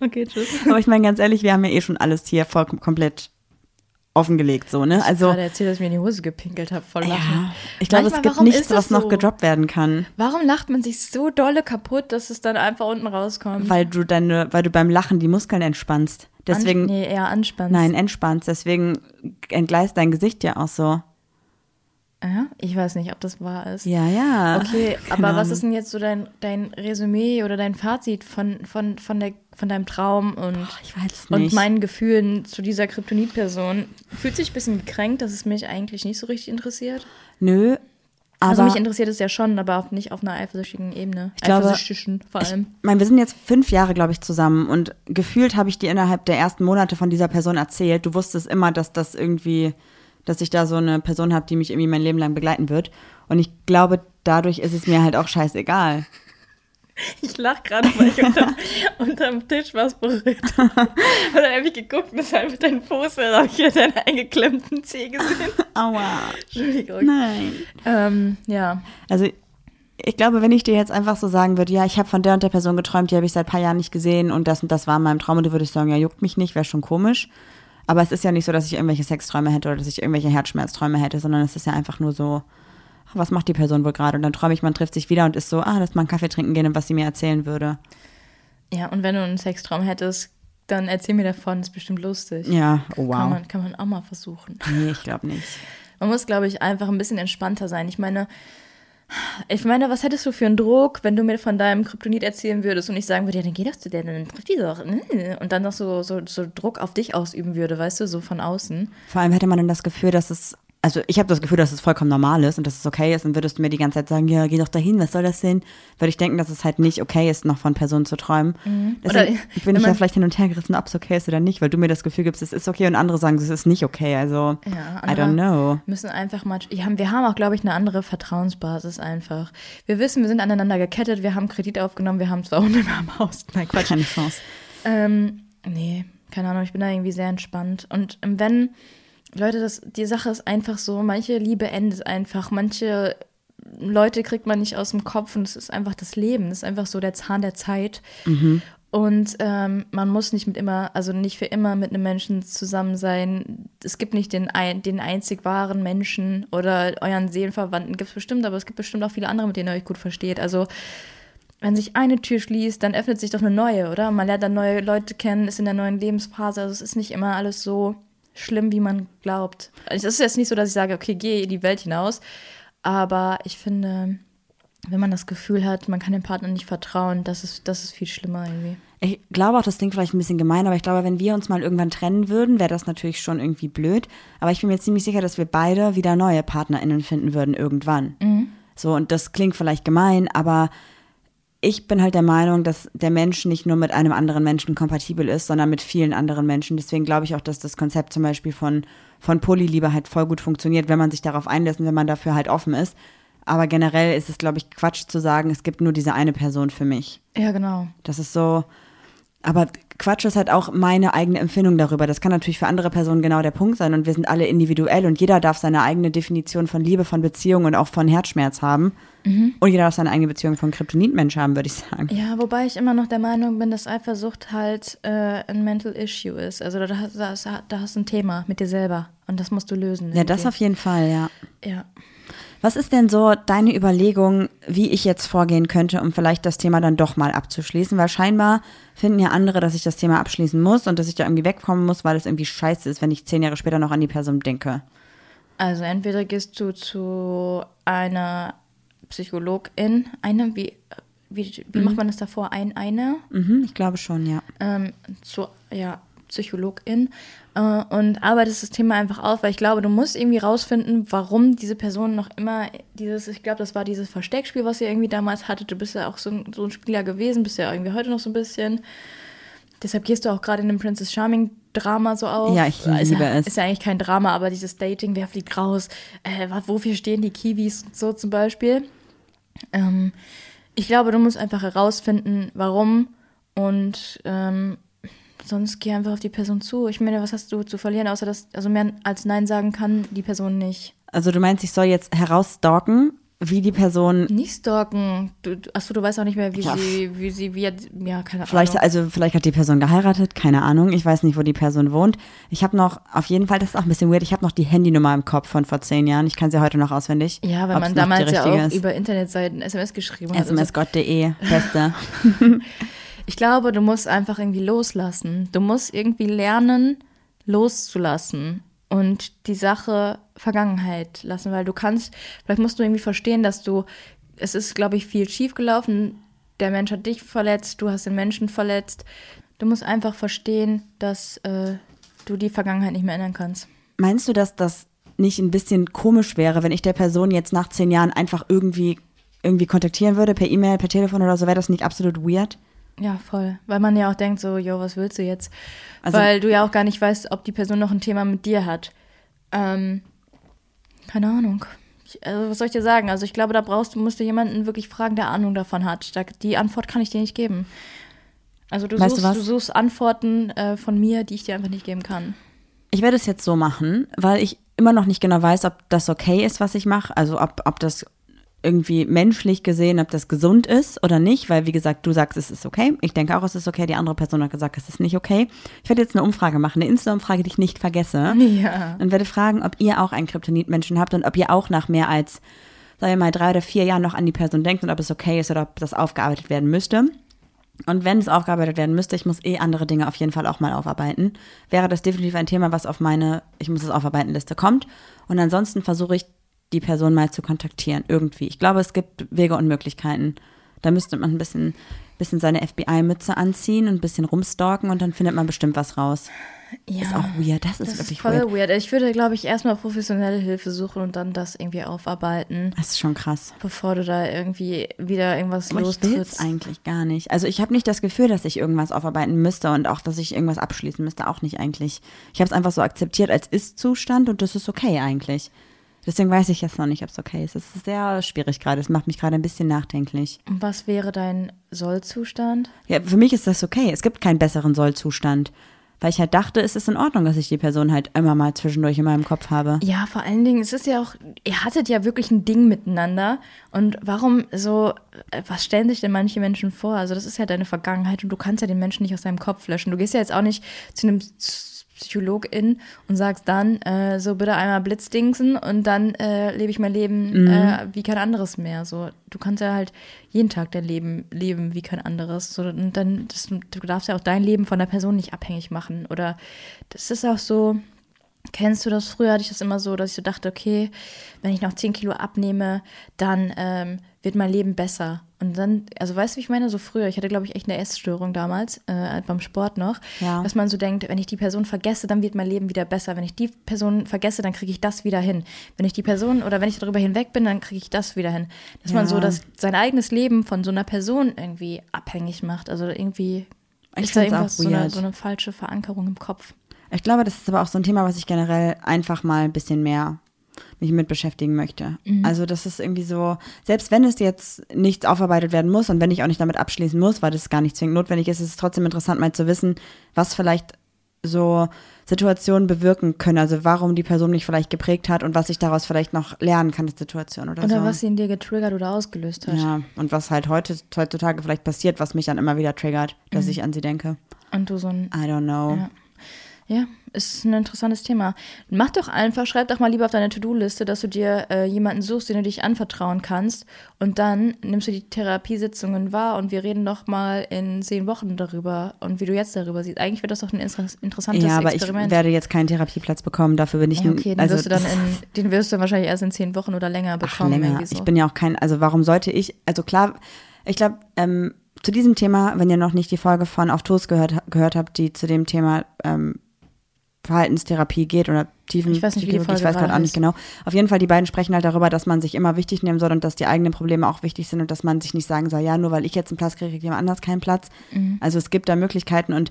okay, tschüss. Aber ich meine ganz ehrlich, wir haben ja eh schon alles hier voll komplett offengelegt, so, ne? Also, Also, gerade erzählt, dass ich mir in die Hose gepinkelt habe, voll lachen. ja, ich glaube, es gibt nichts, was noch so? gedroppt werden kann, Warum lacht man sich so dolle kaputt, dass es dann einfach unten rauskommt? weil du deine, weil du beim Lachen die Muskeln entspannst. Deswegen, An, nee, eher anspannst. nein, entspannst. Deswegen entgleist dein Gesicht ja auch so. Ja, ich weiß nicht, ob das wahr ist. Ja, ja. Okay, Keine aber was Ahnung. ist denn jetzt so dein, dein Resümee oder dein Fazit von, von, von, der, von deinem Traum und, es und meinen Gefühlen zu dieser Kryptonit-Person? Fühlt sich ein bisschen gekränkt, dass es mich eigentlich nicht so richtig interessiert? Nö. Aber also mich interessiert es ja schon, aber auch nicht auf einer eifersüchtigen Ebene. Ich glaube, Eifersüchtigen vor allem. Ich meine, wir sind jetzt fünf Jahre, glaube ich, zusammen und gefühlt habe ich dir innerhalb der ersten Monate von dieser Person erzählt. Du wusstest immer, dass das irgendwie, dass ich da so eine Person habe, die mich irgendwie mein Leben lang begleiten wird. Und ich glaube, dadurch ist es mir halt auch scheißegal. Ich lach gerade, weil ich unter, unterm Tisch was berührt habe. Und dann habe ich geguckt und das war einfach dein Fuß, da habe ich wieder deinen eingeklemmten Zeh gesehen. Aua. Entschuldigung. Nein. Ähm, ja. Also ich glaube, wenn ich dir jetzt einfach so sagen würde, ja, ich habe von der und der Person geträumt, die habe ich seit ein paar Jahren nicht gesehen und das und das war in meinem Traum und du würdest sagen, ja, juckt mich nicht, wäre schon komisch. Aber es ist ja nicht so, dass ich irgendwelche Sexträume hätte oder dass ich irgendwelche Herzschmerzträume hätte, sondern es ist ja einfach nur so, was macht die Person wohl gerade? Und dann träume ich, man trifft sich wieder und ist so, ah, lass mal einen Kaffee trinken gehen und was sie mir erzählen würde. Ja, und wenn du einen Sextraum hättest, dann erzähl mir davon, ist bestimmt lustig. Ja, oh, Kann, wow. man, kann man auch mal versuchen. Nee, ich glaube nicht. Man muss, glaube ich, einfach ein bisschen entspannter sein. Ich meine, ich meine, was hättest du für einen Druck, wenn du mir von deinem Kryptonit erzählen würdest und ich sagen würde, ja, dann geh doch zu der, dann trifft die doch. äh, Und dann noch so, so, so Druck auf dich ausüben würde, weißt du, so von außen. Vor allem hätte man dann das Gefühl, dass es also ich habe das Gefühl, dass es vollkommen normal ist und dass es okay ist, dann würdest du mir die ganze Zeit sagen, ja, geh doch dahin, was soll das denn? Würde ich denken, dass es halt nicht okay ist, noch von Personen zu träumen. Mhm. Deswegen Oder bin ich ja vielleicht hin und her gerissen, ob es okay ist oder nicht, weil du mir das Gefühl gibst, es ist okay und andere sagen, es ist nicht okay. Also, Ja, I don't know. müssen einfach mal. Ja, wir haben auch, glaube ich, eine andere Vertrauensbasis einfach. Wir wissen, wir sind aneinander gekettet, wir haben Kredit aufgenommen, wir haben zwei Hunde, ein Haus. Nein, Quatsch. Keine Chance. Ähm, nee, keine Ahnung, ich bin da irgendwie sehr entspannt. Und ähm, wenn, Leute, das, die Sache ist einfach so, manche Liebe endet einfach, manche Leute kriegt man nicht aus dem Kopf und es ist einfach das Leben, das ist einfach so der Zahn der Zeit. Und ähm, man muss nicht mit immer, also nicht für immer mit einem Menschen zusammen sein. Es gibt nicht den, ein, den einzig wahren Menschen oder euren Seelenverwandten gibt es bestimmt, aber es gibt bestimmt auch viele andere, mit denen ihr euch gut versteht. Also wenn sich eine Tür schließt, dann öffnet sich doch eine neue, oder? Man lernt dann neue Leute kennen, ist in der neuen Lebensphase. Also es ist nicht immer alles so schlimm, wie man glaubt. Es ist jetzt nicht so, dass ich sage, okay, geh in die Welt hinaus. Aber ich finde, wenn man das Gefühl hat, man kann dem Partner nicht vertrauen, das ist, das ist viel schlimmer irgendwie. Ich glaube auch, das klingt vielleicht ein bisschen gemein, aber ich glaube, wenn wir uns mal irgendwann trennen würden, wäre das natürlich schon irgendwie blöd. Aber ich bin mir ziemlich sicher, dass wir beide wieder neue PartnerInnen finden würden irgendwann. So, und das klingt vielleicht gemein, aber ich bin halt der Meinung, dass der Mensch nicht nur mit einem anderen Menschen kompatibel ist, sondern mit vielen anderen Menschen. Deswegen glaube ich auch, dass das Konzept zum Beispiel von, von Polyliebe halt voll gut funktioniert, wenn man sich darauf einlässt und wenn man dafür halt offen ist. Aber generell ist es, glaube ich, Quatsch zu sagen, es gibt nur diese eine Person für mich. Ja, genau. Das ist so. Aber Quatsch ist halt auch meine eigene Empfindung darüber. Das kann natürlich für andere Personen genau der Punkt sein und wir sind alle individuell und jeder darf seine eigene Definition von Liebe, von Beziehung und auch von Herzschmerz haben. Und jeder darf seine eigene Beziehung von Kryptonitmensch haben, würde ich sagen. Ja, wobei ich immer noch der Meinung bin, dass Eifersucht halt äh, ein Mental Issue ist. Also da, hast- da, da hast du ein Thema mit dir selber und das musst du lösen. Ja, das irgendwie. auf jeden Fall, ja. Ja. Was ist denn so deine Überlegung, wie ich jetzt vorgehen könnte, um vielleicht das Thema dann doch mal abzuschließen? Weil scheinbar finden ja andere, dass ich das Thema abschließen muss und dass ich da irgendwie wegkommen muss, weil es irgendwie scheiße ist, wenn ich zehn Jahre später noch an die Person denke. Also entweder gehst du zu einer Psychologin, eine, wie, wie, wie macht man das davor? Ein, eine? Mhm, ich glaube schon, ja. ähm, zu ja, Psychologin äh, und arbeitest das Thema einfach auf, weil ich glaube, du musst irgendwie rausfinden, warum diese Person noch immer dieses, ich glaube, das war dieses Versteckspiel, was ihr irgendwie damals hattet. Du bist ja auch so ein, so ein Spieler gewesen, bist ja irgendwie heute noch so ein bisschen. Deshalb gehst du auch gerade in dem Princess Charming Drama so auf. Ja, ich ist liebe ja, es. Ist ja eigentlich kein Drama, aber dieses Dating, wer fliegt raus, äh, wofür stehen die Kiwis und so zum Beispiel. Ähm, ich glaube, du musst einfach herausfinden, warum und ähm, sonst geh einfach auf die Person zu. Ich meine, was hast du zu verlieren, außer dass, also mehr als Nein sagen kann die Person nicht. Also du meinst, ich soll jetzt herausstalken, wie die Person Nicht stalken. Du, achso, du weißt auch nicht mehr, wie Ja. sie, wie sie, wie ja, keine Vielleicht, Ahnung. also vielleicht hat die Person geheiratet, keine Ahnung. Ich weiß nicht, wo die Person wohnt. Ich habe noch, auf jeden Fall, das ist auch ein bisschen weird, ich habe noch die Handynummer im Kopf von vor zehn Jahren. Ich kann sie heute noch auswendig. ja, weil man damals ja auch ist. über Internetseiten SMS geschrieben hat. smsgott.de, beste. Ich glaube, du musst einfach irgendwie loslassen. Du musst irgendwie lernen, loszulassen und die Sache Vergangenheit lassen, weil du kannst, vielleicht musst du irgendwie verstehen, dass du, es ist, glaube ich, viel schiefgelaufen. Der Mensch hat dich verletzt, du hast den Menschen verletzt. Du musst einfach verstehen, dass äh, du die Vergangenheit nicht mehr ändern kannst. Meinst du, dass das nicht ein bisschen komisch wäre, wenn ich der Person jetzt nach zehn Jahren einfach irgendwie, irgendwie kontaktieren würde, per E-Mail, per Telefon oder so, wäre das nicht absolut weird? Ja, voll. Weil man ja auch denkt, so, jo, was willst du jetzt? Also- Weil du ja auch gar nicht weißt, ob die Person noch ein Thema mit dir hat. Ähm, keine Ahnung. Ich, also, was soll ich dir sagen? Also, ich glaube, da brauchst du, musst du jemanden wirklich fragen, der Ahnung davon hat. Da, die Antwort kann ich dir nicht geben. Also, du, du suchst, was? du suchst Antworten äh, von mir, die ich dir einfach nicht geben kann. Ich werde es jetzt so machen, weil ich immer noch nicht genau weiß, ob das okay ist, was ich mache. Also ob, ob das irgendwie menschlich gesehen, ob das gesund ist oder nicht, weil wie gesagt, du sagst, es ist okay. Ich denke auch, es ist okay. Die andere Person hat gesagt, es ist nicht okay. Ich werde jetzt eine Umfrage machen, eine Insta-Umfrage, die ich nicht vergesse. Ja. Und werde fragen, ob ihr auch einen Kryptonit-Menschen habt und ob ihr auch nach mehr als, sagen wir mal, drei oder vier Jahren noch an die Person denkt und ob es okay ist oder ob das aufgearbeitet werden müsste. Und wenn es aufgearbeitet werden müsste, ich muss eh andere Dinge auf jeden Fall auch mal aufarbeiten, wäre das definitiv ein Thema, was auf meine Ich muss es aufarbeiten Liste kommt. Und ansonsten versuche ich, die Person mal zu kontaktieren, irgendwie. Ich glaube, es gibt Wege und Möglichkeiten, Da müsste man ein bisschen, bisschen seine FBI-Mütze anziehen und ein bisschen rumstalken und dann findet man bestimmt was raus. Ja. Ist auch weird, das ist Das wirklich ist voll weird. weird. Ich würde, glaube ich, erstmal professionelle Hilfe suchen und dann das irgendwie aufarbeiten, Das ist schon krass. bevor du da irgendwie wieder irgendwas Aber ich lostrittst. eigentlich gar nicht. Also ich habe nicht das Gefühl, dass ich irgendwas aufarbeiten müsste und auch, dass ich irgendwas abschließen müsste, auch nicht eigentlich. Ich habe es einfach so akzeptiert als Ist-Zustand und das ist okay eigentlich. Deswegen weiß ich jetzt noch nicht, ob es okay ist. Es ist sehr schwierig gerade. Es macht mich gerade ein bisschen nachdenklich. Und was wäre dein Sollzustand? Ja, für mich ist das okay. Es gibt keinen besseren Sollzustand. Weil ich halt dachte, es ist in Ordnung, dass ich die Person halt immer mal zwischendurch in meinem Kopf habe. Ja, vor allen Dingen, es ist ja auch, ihr hattet ja wirklich ein Ding miteinander. Und warum so, äh, was stellen sich denn manche Menschen vor? Also, das ist ja deine Vergangenheit und du kannst ja den Menschen nicht aus deinem Kopf löschen. Du gehst ja jetzt auch nicht zu einem Psychologin und sagst dann, äh, so bitte einmal Blitzdingsen und dann äh, lebe ich mein Leben äh, wie kein anderes mehr. So, du kannst ja halt jeden Tag dein Leben leben wie kein anderes. So, und dann, das, du darfst ja auch dein Leben von der Person nicht abhängig machen. Oder das ist auch so, Kennst du das? Früher hatte ich das immer so, dass ich so dachte, okay, wenn ich noch 10 Kilo abnehme, dann ähm, wird mein Leben besser. Und dann, also weißt du, wie ich meine? So früher, ich hatte, glaube ich, echt eine Essstörung damals, äh, beim Sport noch, Ja. dass man so denkt, wenn ich die Person vergesse, dann wird mein Leben wieder besser. Wenn ich die Person vergesse, dann kriege ich das wieder hin. Wenn ich die Person oder wenn ich darüber hinweg bin, dann kriege ich das wieder hin. Dass man Ja. so das, sein eigenes Leben von so einer Person irgendwie abhängig macht. Also irgendwie Ich ist da irgendwas, so eine, so eine falsche Verankerung im Kopf. Ich glaube, das ist aber auch so ein Thema, was ich generell einfach mal ein bisschen mehr mich mit beschäftigen möchte. Also das ist irgendwie so, selbst wenn es jetzt nicht aufarbeitet werden muss und wenn ich auch nicht damit abschließen muss, weil das gar nicht zwingend notwendig ist, ist es trotzdem interessant mal zu wissen, was vielleicht so Situationen bewirken können. Also warum die Person mich vielleicht geprägt hat und was ich daraus vielleicht noch lernen kann, die Situation oder, Oder so. was sie in dir getriggert oder ausgelöst hat. ja, und was halt heute, heutzutage vielleicht passiert, was mich dann immer wieder triggert, dass ich an sie denke. Und du so ein I don't know. Ja. Ja, ist ein interessantes Thema. Mach doch einfach, schreib doch mal lieber auf deine To-Do-Liste, dass du dir äh, jemanden suchst, den du dich anvertrauen kannst. Und dann nimmst du die Therapiesitzungen wahr und wir reden doch mal in zehn Wochen darüber und wie du jetzt darüber siehst. Eigentlich wäre das doch ein inter interessantes Ja, aber ich Experiment. werde jetzt keinen Therapieplatz bekommen, dafür bin ich ja, okay, den also wirst du dann in, den wirst du wahrscheinlich erst in zehn Wochen oder länger Ach, bekommen. länger. irgendwie so. Ich bin ja auch kein, also warum sollte ich, also klar, ich glaube, ähm, zu diesem Thema, wenn ihr noch nicht die Folge von Auf Toast gehört, gehört habt, die zu dem Thema ähm, Verhaltenstherapie geht oder Tiefen Ich weiß nicht, wie die Psychologie, ich Folge weiß gerade auch nicht genau. Auf jeden Fall, die beiden sprechen halt darüber, dass man sich immer wichtig nehmen soll und dass die eigenen Probleme auch wichtig sind und dass man sich nicht sagen soll, ja, nur weil ich jetzt einen Platz kriege, kriegt jemand anders keinen Platz. Mhm. Also es gibt da Möglichkeiten und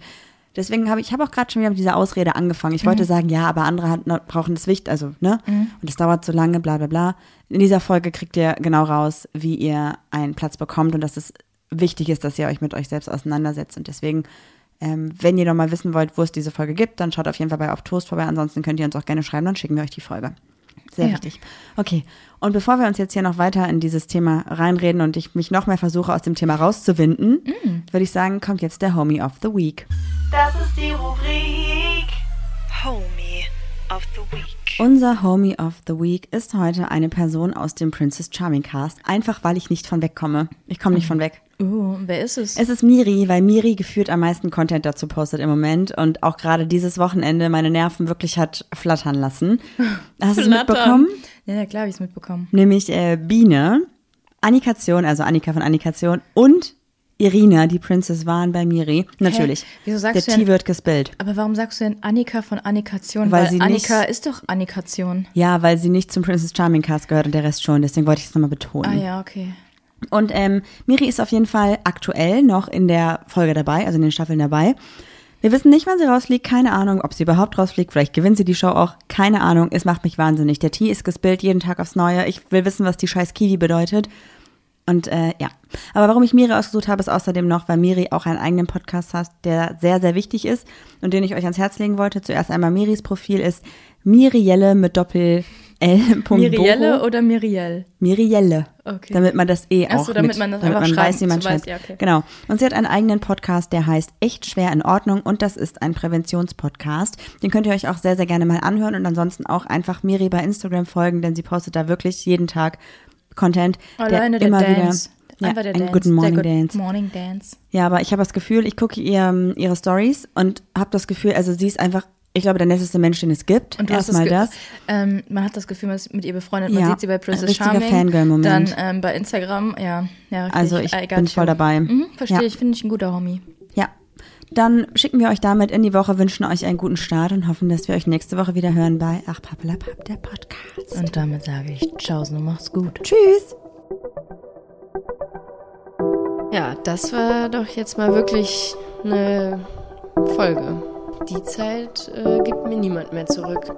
deswegen habe ich, ich habe auch gerade schon wieder mit dieser Ausrede angefangen. Ich Mhm. wollte sagen, ja, aber andere hat, brauchen das Wicht, also, ne? Und es dauert so lange, bla bla bla. In dieser Folge kriegt ihr genau raus, wie ihr einen Platz bekommt und dass es wichtig ist, dass ihr euch mit euch selbst auseinandersetzt. Und deswegen, ähm, wenn ihr noch mal wissen wollt, wo es diese Folge gibt, dann schaut auf jeden Fall bei Auf Toast vorbei. Ansonsten könnt ihr uns auch gerne schreiben, dann schicken wir euch die Folge. Sehr Ja. wichtig. Okay. Und bevor wir uns jetzt hier noch weiter in dieses Thema reinreden und ich mich noch mehr versuche, aus dem Thema rauszuwinden, würde ich sagen, kommt jetzt der Homie of the Week. Das ist die Rubrik Homie of the Week. Unser Homie of the Week ist heute eine Person aus dem Princess Charming Cast. Einfach, weil ich nicht von wegkomme. Ich komme nicht von weg. Uh, wer ist es? Es ist Miri, weil Miri gefühlt am meisten Content dazu postet im Moment und auch gerade dieses Wochenende meine Nerven wirklich hat flattern lassen. Hast du es mitbekommen? Ja, ja, klar, habe ich es mitbekommen. Nämlich äh, Biene, Annikation, also Annika von Annikation und Irina, die Princess, waren bei Miri. Natürlich. Wieso sagst Der du denn- Tee wird gespillt. Aber warum sagst du denn Annika von Annikation? Weil Weil, sie Annika nicht- ist doch Annikation. Ja, weil sie nicht zum Princess Charming Cast gehört und der Rest schon. Deswegen wollte ich es nochmal betonen. Ah ja, okay. Und ähm, Miri ist auf jeden Fall aktuell noch in der Folge dabei, also in den Staffeln dabei. Wir wissen nicht, wann sie rausfliegt, keine Ahnung, ob sie überhaupt rausfliegt. Vielleicht gewinnt sie die Show auch, keine Ahnung. Es macht mich wahnsinnig. Der Tee ist gespillt jeden Tag aufs Neue. Ich will wissen, was die scheiß Kiwi bedeutet. Und äh, ja, aber warum ich Miri ausgesucht habe, ist außerdem noch, weil Miri auch einen eigenen Podcast hat, der sehr, sehr wichtig ist und den ich euch ans Herz legen wollte. Zuerst einmal Miris Profil ist Mirielle mit Doppel L. Mirielle oder Miriel? Mirielle. Okay. Damit man das eh Ach auch so, damit mit, man das damit einfach man weiß, wie man so weiß, schreibt. ja, okay. Genau. Und sie hat einen eigenen Podcast, der heißt Echt schwer in Ordnung und das ist ein Präventionspodcast. Den könnt ihr euch auch sehr, sehr gerne mal anhören und ansonsten auch einfach Miri bei Instagram folgen, denn sie postet da wirklich jeden Tag Content, Alleine der der immer Dance. wieder Einfach der einen Dance. guten Morning der Good Dance. Morning Dance. Ja, aber ich habe das Gefühl, ich gucke ihr, ihre Stories und habe das Gefühl, also sie ist einfach ich glaube, der netteste Mensch, den es gibt. Und du hast Erstmal das, das. Ähm, man hat das Gefühl, man ist mit ihr befreundet. Man Ja, sieht sie bei Princess richtiger Charming. Fangirl-Moment. Dann ähm, bei Instagram, ja. ja richtig. Also ich I got bin you. voll dabei. Mhm, verstehe Ja. ich, finde ich ein guter Homie. Ja. Dann schicken wir euch damit in die Woche, wünschen euch einen guten Start und hoffen, dass wir euch nächste Woche wieder hören bei Ach Pappelapapp, der Podcast. Und damit sage ich Ciao, und mach's gut. Tschüss. Ja, das war doch jetzt mal wirklich eine Folge. Die Zeit äh, gibt mir niemand mehr zurück.